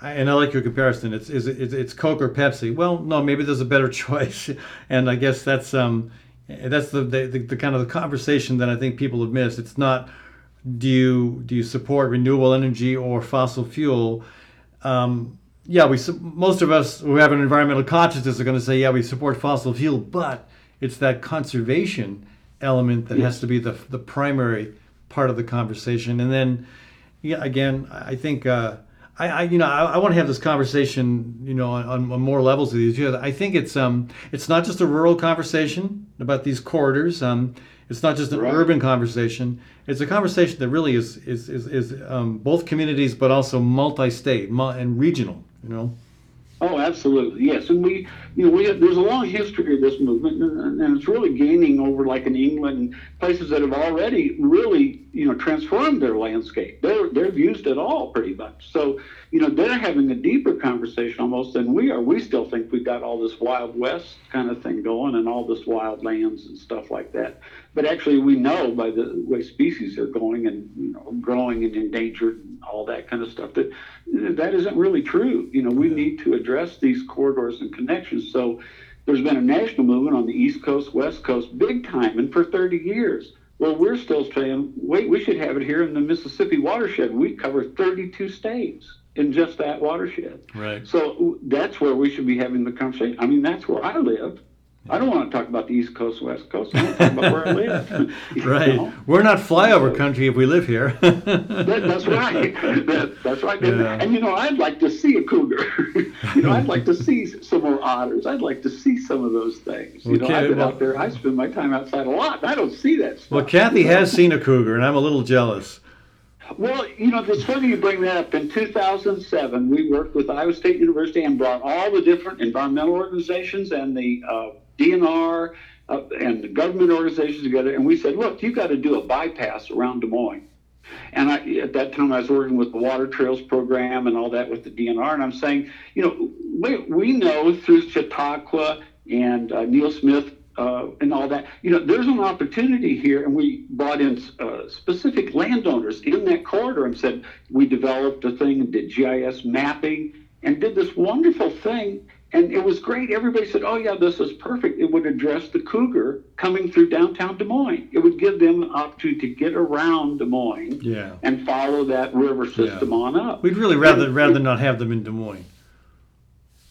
and I like your comparison. It's is it, it's Coke or Pepsi. Well, no, maybe there's a better choice, and I guess that's um, that's the the, the, the kind of the conversation that I think people have missed. It's not do you do you support renewable energy or fossil fuel? Um, yeah, we most of us who have an environmental consciousness are going to say, yeah, we support fossil fuel, but it's that conservation element that has to be the the primary part of the conversation. And then, yeah, again, I think uh, I, I you know I, I want to have this conversation you know on, on more levels with you. too. I think it's um it's not just a rural conversation about these corridors. Um, it's not just an Right. urban conversation. It's a conversation that really is is is, is um, both communities, but also multi-state and regional. You know. Oh, absolutely, yes. And we, you know, we have, there's a long history of this movement, and, and it's really gaining over, like in England, places that have already really, you know, transformed their landscape. They're they've used it all pretty much. So, you know, they're having a deeper conversation almost than we are. We still think we've got all this Wild West kind of thing going, and all this wild lands and stuff like that. But actually, we know by the way species are going and you know growing and endangered and all that kind of stuff that that isn't really true. You know, we need to address these corridors and connections. So there's been a national movement on the East Coast, West Coast, big time, and for 30 years. Well, we're still saying, wait, we should have it here in the Mississippi watershed. We cover 32 states in just that watershed. Right. So that's where we should be having the conversation. I mean, that's where I live. I don't want to talk about the East Coast, West Coast. I want to talk about where I live. Right. know? We're not flyover country if we live here. That, that's right. That, that's right. And, Yeah. and you know, I'd like to see a cougar. you know, I'd like to see some more otters. I'd like to see some of those things. You know, I've been well- out there. I spend my time outside a lot. And I don't see that stuff. well, Kathy has seen a cougar, and I'm a little jealous. Well, you know, it's funny you bring that up. In 2007, we worked with Iowa State University and brought all the different environmental organizations and the uh, DNR uh, and the government organizations together, and we said, look, you've got to do a bypass around Des Moines. And I, at that time, I was working with the Water Trails program and all that with the DNR, and I'm saying, you know, we, we know through Chautauqua and uh, Neal Smith uh, and all that, you know, there's an opportunity here, and we brought in uh, specific landowners in that corridor and said we developed a thing, did GIS mapping, and did this wonderful thing. And it was great. Everybody said, "Oh yeah, this is perfect. It would address the cougar coming through downtown Des Moines. It would give them an opportunity to get around Des Moines Yeah. and follow that river system on up." We'd really rather rather not have them in Des Moines.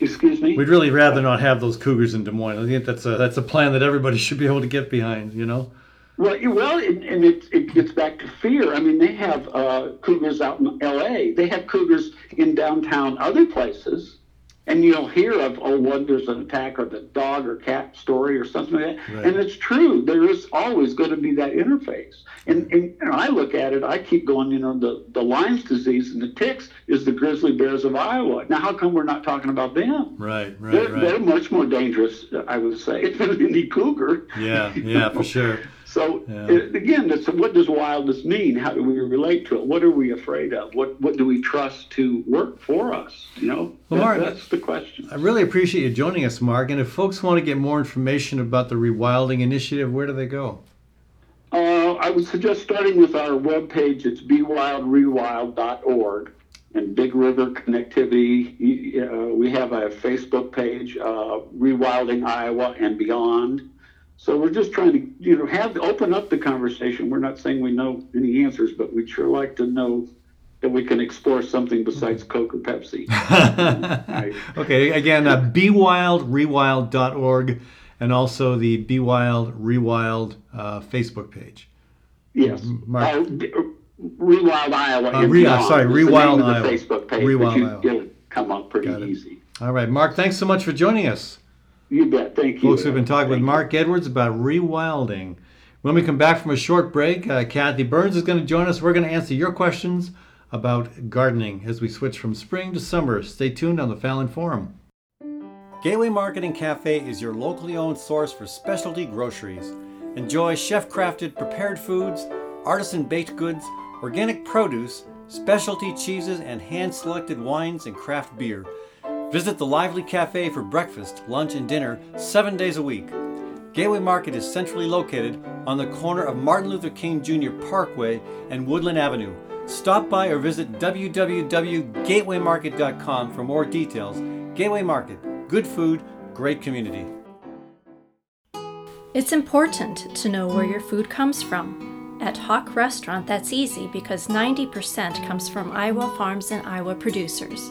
Excuse me. We'd really rather not have those cougars in Des Moines. I think that's a that's a plan that everybody should be able to get behind. You know. Well, well, and, and it, it gets back to fear. I mean, they have uh, cougars out in L.A. They have cougars in downtown other places, and you'll hear of oh, one there's an attack or the dog or cat story or something like that. Right. And it's true. There is always going to be that interface. And, and you know, I look at it. I keep going. You know, the the Lyme's disease and the ticks is the grizzly bears of Iowa. Now, how come we're not talking about them? Right. Right. They're, Right. they're much more dangerous, I would say, than any cougar. Yeah. Yeah. For sure. So Yeah. uh, again, that's, what does wildness mean? How do we relate to it? What are we afraid of? What what do we trust to work for us? You know, Well, That- Mark, that's the question. I really appreciate you joining us, Mark. And if folks want to get more information about the Rewilding Initiative, where do they go? I would suggest starting with our webpage. It's bewildrewild.org and Big River Connectivity. Uh, we have a Facebook page, uh, Rewilding Iowa and Beyond. So we're just trying to, you know, have open up the conversation. We're not saying we know any answers, but we'd sure like to know that we can explore something besides Coke or Pepsi. Right. okay, again, uh, bewildrewild.org and also the Bewild Rewild uh, Facebook page. Yes. Mark. Uh, Rewild Iowa. Uh, re- Beyond sorry, Rewild Iowa. the Facebook page. Rewild you, Iowa. It'll come up pretty easy. All right, Mark, thanks so much for joining us. You bet. Thank you. Folks, we've been talking with Thank you. Mark Edwards about rewilding. When we come back from a short break, uh, Kathy Byrnes is going to join us. We're going to answer your questions about gardening as we switch from spring to summer. Stay tuned on the Fallon Forum. Gateway Marketing Cafe is your locally owned source for specialty groceries. Enjoy chef crafted prepared foods, artisan baked goods, organic produce, specialty cheeses, and hand selected wines and craft beer. Visit the lively cafe for breakfast, lunch, and dinner seven days a week. Gateway Market is centrally located on the corner of Martin Luther King Jr. Parkway and Woodland Avenue. Stop by or visit www.gatewaymarket.com for more details. Gateway Market, good food, great community. It's important to know where your food comes from. At HoQ Restaurant, that's easy because 90% comes from Iowa farms and Iowa producers.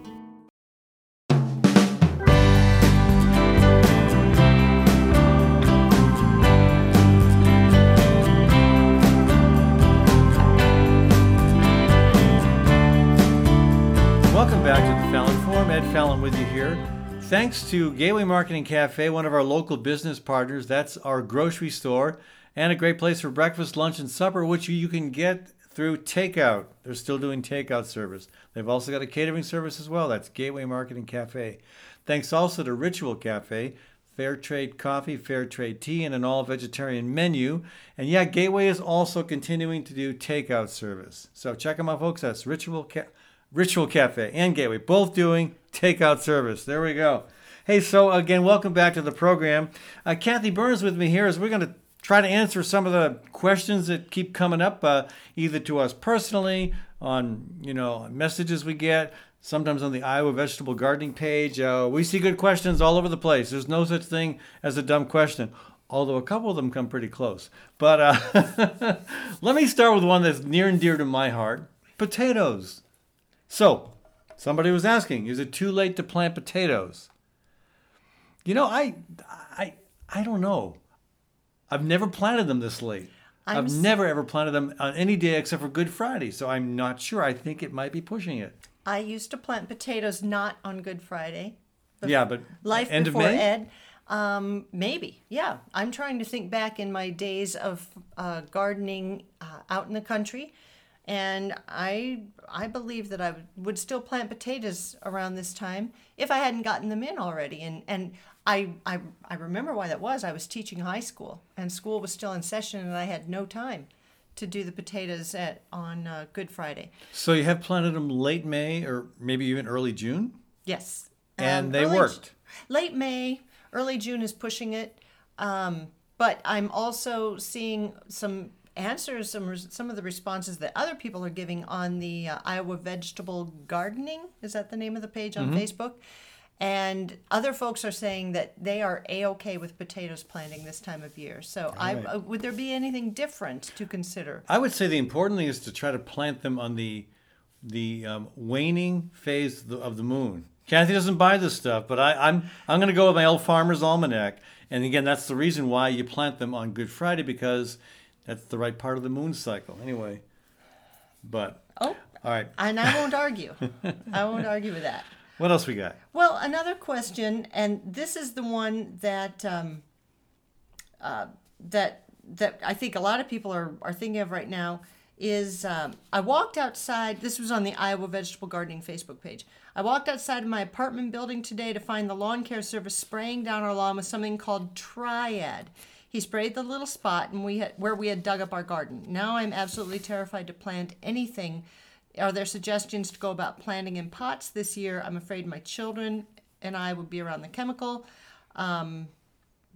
Fallon with you here. Thanks to Gateway Marketing Cafe, one of our local business partners. That's our grocery store and a great place for breakfast, lunch, and supper, which you can get through takeout. They're still doing takeout service. They've also got a catering service as well. That's Gateway Marketing Cafe. Thanks also to Ritual Cafe, fair trade coffee, fair trade tea, and an all vegetarian menu. And yeah, Gateway is also continuing to do takeout service. So check them out, folks. That's Ritual Cafe. Ritual Cafe and Gateway, both doing takeout service. There we go. Hey, so again, welcome back to the program. Uh, Kathy Byrnes with me here as we're going to try to answer some of the questions that keep coming up, uh, either to us personally, on you know messages we get, sometimes on the Iowa Vegetable Gardening page. Uh, we see good questions all over the place. There's no such thing as a dumb question. Although a couple of them come pretty close. But uh, let me start with one that's near and dear to my heart potatoes. So, somebody was asking, is it too late to plant potatoes? You know, I I I don't know. I've never planted them this late. i have never ever planted them on any day except for Good Friday, so I'm not sure. I think it might be pushing it. I used to plant potatoes not on Good Friday. Yeah, but Life end before of May? Ed. Um, maybe, yeah. I'm trying to think back in my days of uh, gardening uh, out in the country, and I I believe that I would- still plant potatoes around this time if I hadn't gotten them in already. And and I I, I remember why that was. I was teaching high school, and school was still in session, and I had no time to do the potatoes at on uh, Good Friday. So you have planted them late May or maybe even early June, Yes. and Um, they early- worked. Late May, early June is pushing it. Um, but I'm also seeing some answers, some some of the responses that other people are giving on the uh, Iowa Vegetable Gardening. Is that the name of the page Mm-hmm. on Facebook? And other folks are saying that they are a okay with potatoes planting this time of year. So, I Right. uh, would there be anything different to consider? I would say the important thing is to try to plant them on the the um, waning phase of the, of the moon. Kathy doesn't buy this stuff, but I, I'm I'm going to go with my old farmer's almanac. And again, that's the reason why you plant them on Good Friday because that's the right part of the moon cycle. Anyway, but Oh, all right, and I won't argue. I won't argue with that. what else we got? Well, another question, and this is the one that um, uh, that that I think a lot of people are, are thinking of right now is um, I walked outside. This was on the Iowa Vegetable Gardening Facebook page. I walked outside of my apartment building today to find the lawn care service spraying down our lawn with something called Triad. He sprayed the little spot and we had, where we had dug up our garden. Now I'm absolutely terrified to plant anything. Are there suggestions to go about planting in pots this year? I'm afraid my children and I would be around the chemical. Um,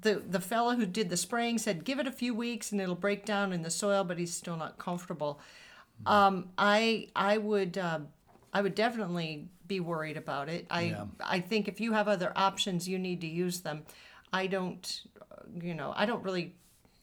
the the fellow who did the spraying said give it a few weeks and it'll break down in the soil, but he's still not comfortable. Um, I I would uh, I would definitely be worried about it. I Yeah. I think if you have other options, you need to use them. I don't, you know, I don't really.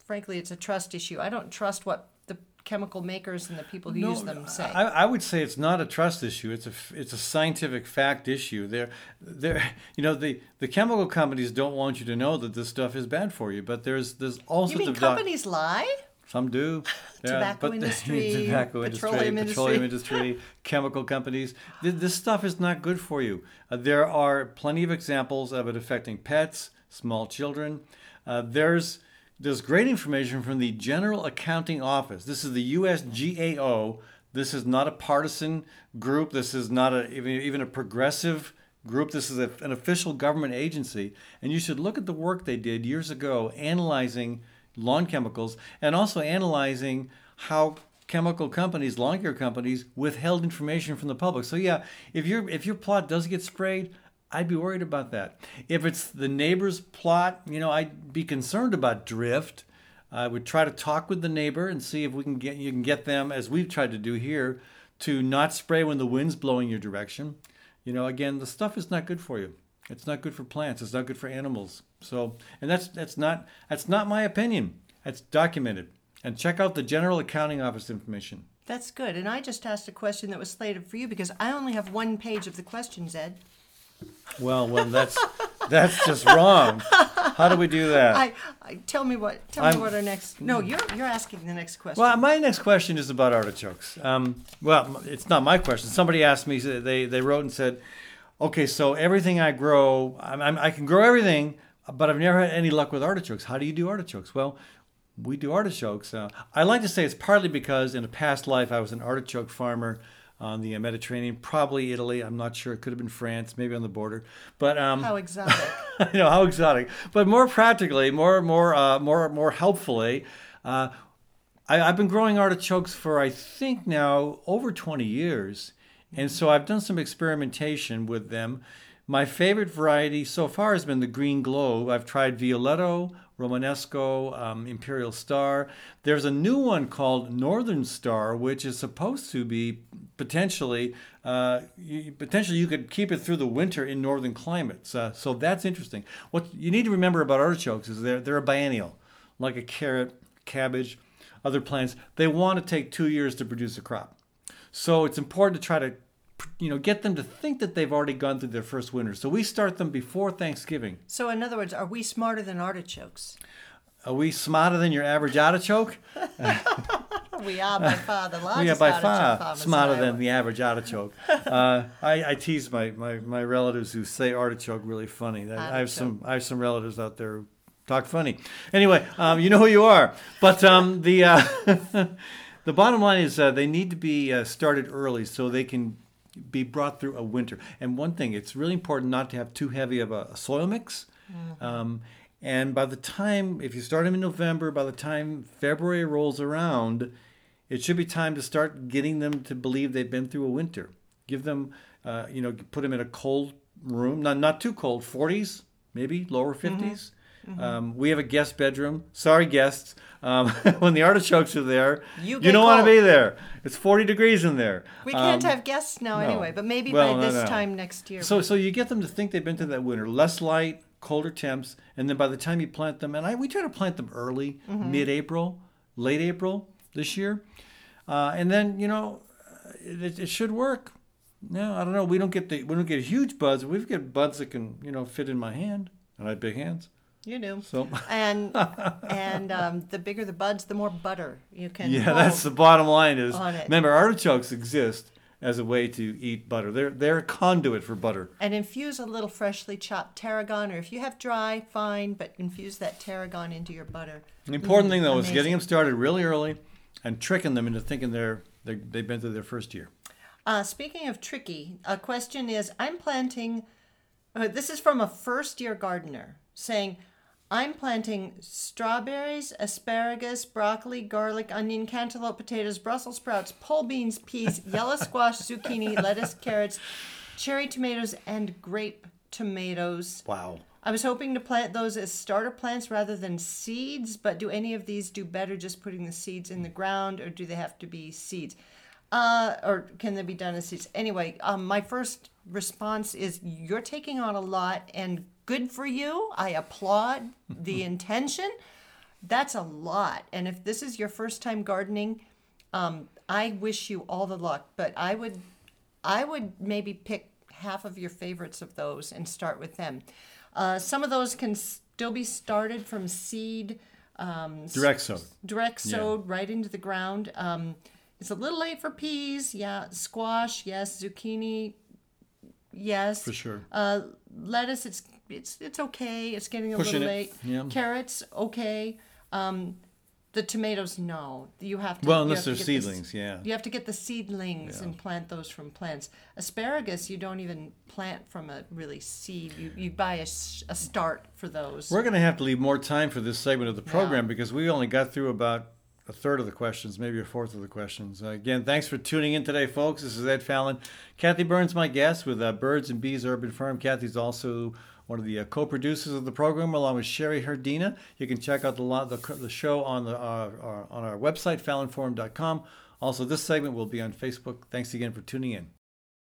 Frankly, it's a trust issue. I don't trust what the chemical makers and the people who use them say. I, I would say it's not a trust issue. It's a it's a scientific fact issue. They're they're you know the the chemical companies don't want you to know that this stuff is bad for you. But there's there's all you sorts mean of doc- companies lie? Some do. Tobacco but- industry, tobacco petroleum industry, petroleum industry, chemical companies. This stuff is not good for you. Uh, there are plenty of examples of it affecting pets, small children. Uh, there's there's great information from the General Accounting Office. This is the USGAO. This is not a partisan group. This is not a even, even a progressive group. This is a, an official government agency, and you should look at the work they did years ago analyzing lawn chemicals and also analyzing how chemical companies, lawn care companies, withheld information from the public. So yeah, if your if your plot does get sprayed, I'd be worried about that. If it's the neighbor's plot, you know, I'd be concerned about drift. I would try to talk with the neighbor and see if we can get you can get them, as we've tried to do here, to not spray when the wind's blowing your direction. You know, again, the stuff is not good for you. It's not good for plants. It's not good for animals. So, and that's that's not that's not my opinion. That's documented. And check out the General Accounting Office information. That's good. And I just asked a question that was slated for you because I only have one page of the questions, Ed. Well, well, that's that's just wrong. How do we do that? I, I tell me what tell I'm- me what our next No, you're you're asking the next question. Well, my next question is about artichokes. Um, well, it's not my question. Somebody asked me. They they wrote and said, "Okay, so everything I grow, I'm, I'm, I can grow everything, but I've never had any luck with artichokes. How do you do artichokes?" Well, we do artichokes. Uh, I like to say it's partly because in a past life I was an artichoke farmer on the Mediterranean, probably Italy. I'm not sure. It could have been France, maybe on the border. But um, How exotic. I know how exotic, but more practically, more more uh, more more helpfully, uh, I, I've been growing artichokes for I think now over 20 years, and so I've done some experimentation with them. My favorite variety so far has been the Green Globe. I've tried Violetto, Romanesco, um, Imperial Star. There's a new one called Northern Star, which is supposed to be potentially, uh, you, potentially you could keep it through the winter in northern climates. Uh, so that's interesting. What you need to remember about artichokes is they're they're a biennial, like a carrot, cabbage, other plants. They want to take two years to produce a crop. So it's important to try to, you know, get them to think that they've already gone through their first winter. So we start them before Thanksgiving. so in other words, are we smarter than artichokes? Are we smarter than your average artichoke? We are by far the largest we are by far smarter than the average artichoke. uh, I, I tease my, my, my relatives who say artichoke really funny. I, I have some I have some relatives out there who talk funny. Anyway, um, you know who you are. But um, the uh, the bottom line is uh, they need to be uh, started early so they can be brought through a winter. And one thing, it's really important not to have too heavy of a, a soil mix. Um, and by the time, if you start them in November, by the time February rolls around, it should be time to start getting them to believe they've been through a winter. Give them, uh, you know, put them in a cold room, not not too cold, 40s, maybe lower 50s. Um, we have a guest bedroom. Sorry, guests. Um, when the artichokes are there, You you don't want to be there. It's 40 degrees in there. We can't Um, have guests now no. anyway, but maybe Well, by no, this no. time next year. So, so you get them to think they've been through that winter, less light, colder temps, and then by the time you plant them, and I we try to plant them early, Mm-hmm. mid-April, late April this year, uh, and then you know, it, it should work. No, I don't know. We don't get the we don't get huge buds. We get buds that can you know fit in my hand, and I have big hands. you do. So And and um, the bigger the buds, the more butter you can. yeah, that's the bottom line. Is remember artichokes exist as a way to eat butter. They're they're a conduit for butter. and infuse a little freshly chopped tarragon, or if you have dry, fine, but infuse that tarragon into your butter. The important thing though is getting them started really early and tricking them into thinking they're, they they've been through their first year. Uh, speaking of tricky, a question is I'm planting, uh, this is from a first year gardener saying, I'm planting strawberries, asparagus, broccoli, garlic, onion, cantaloupe, potatoes, Brussels sprouts, pole beans, peas, yellow squash, zucchini, lettuce, carrots, cherry tomatoes, and grape tomatoes. Wow. I was hoping to plant those as starter plants rather than seeds, but do any of these do better just putting the seeds in the ground, or do they have to be seeds? Uh, or can they be done as seeds? Anyway, um, my first response is you're taking on a lot, and good for you. I applaud the intention. That's a lot, and if this is your first time gardening, um, I wish you all the luck. But I would, I would maybe pick half of your favorites of those and start with them. Uh, some of those can still be started from seed, um, Direct sowed. direct sowed right into the ground. Um, it's a little late for peas, yeah. Squash, yes. Zucchini, yes. For sure. Uh, lettuce, it's it's it's okay. It's getting a Pushing little it, late. yeah. Carrots, okay. Um, the tomatoes, no. You have to. Well, unless they're get the seedlings, yeah. You have to get the seedlings and plant those from plants. Asparagus, you don't even plant from a really seed. You you buy a, a start for those. We're going to have to leave more time for this segment of the program because we only got through about a third of the questions, maybe a fourth of the questions. Uh, again, thanks for tuning in today, folks. This is Ed Fallon. Kathy Byrnes, my guest with uh, Birds and Bees Urban Farm. Kathy's also one of the uh, co-producers of the program, along with Sherry Herdina. You can check out the the, the show on the uh, our, on our website, fallonforum.com. Also, this segment will be on Facebook. Thanks again for tuning in.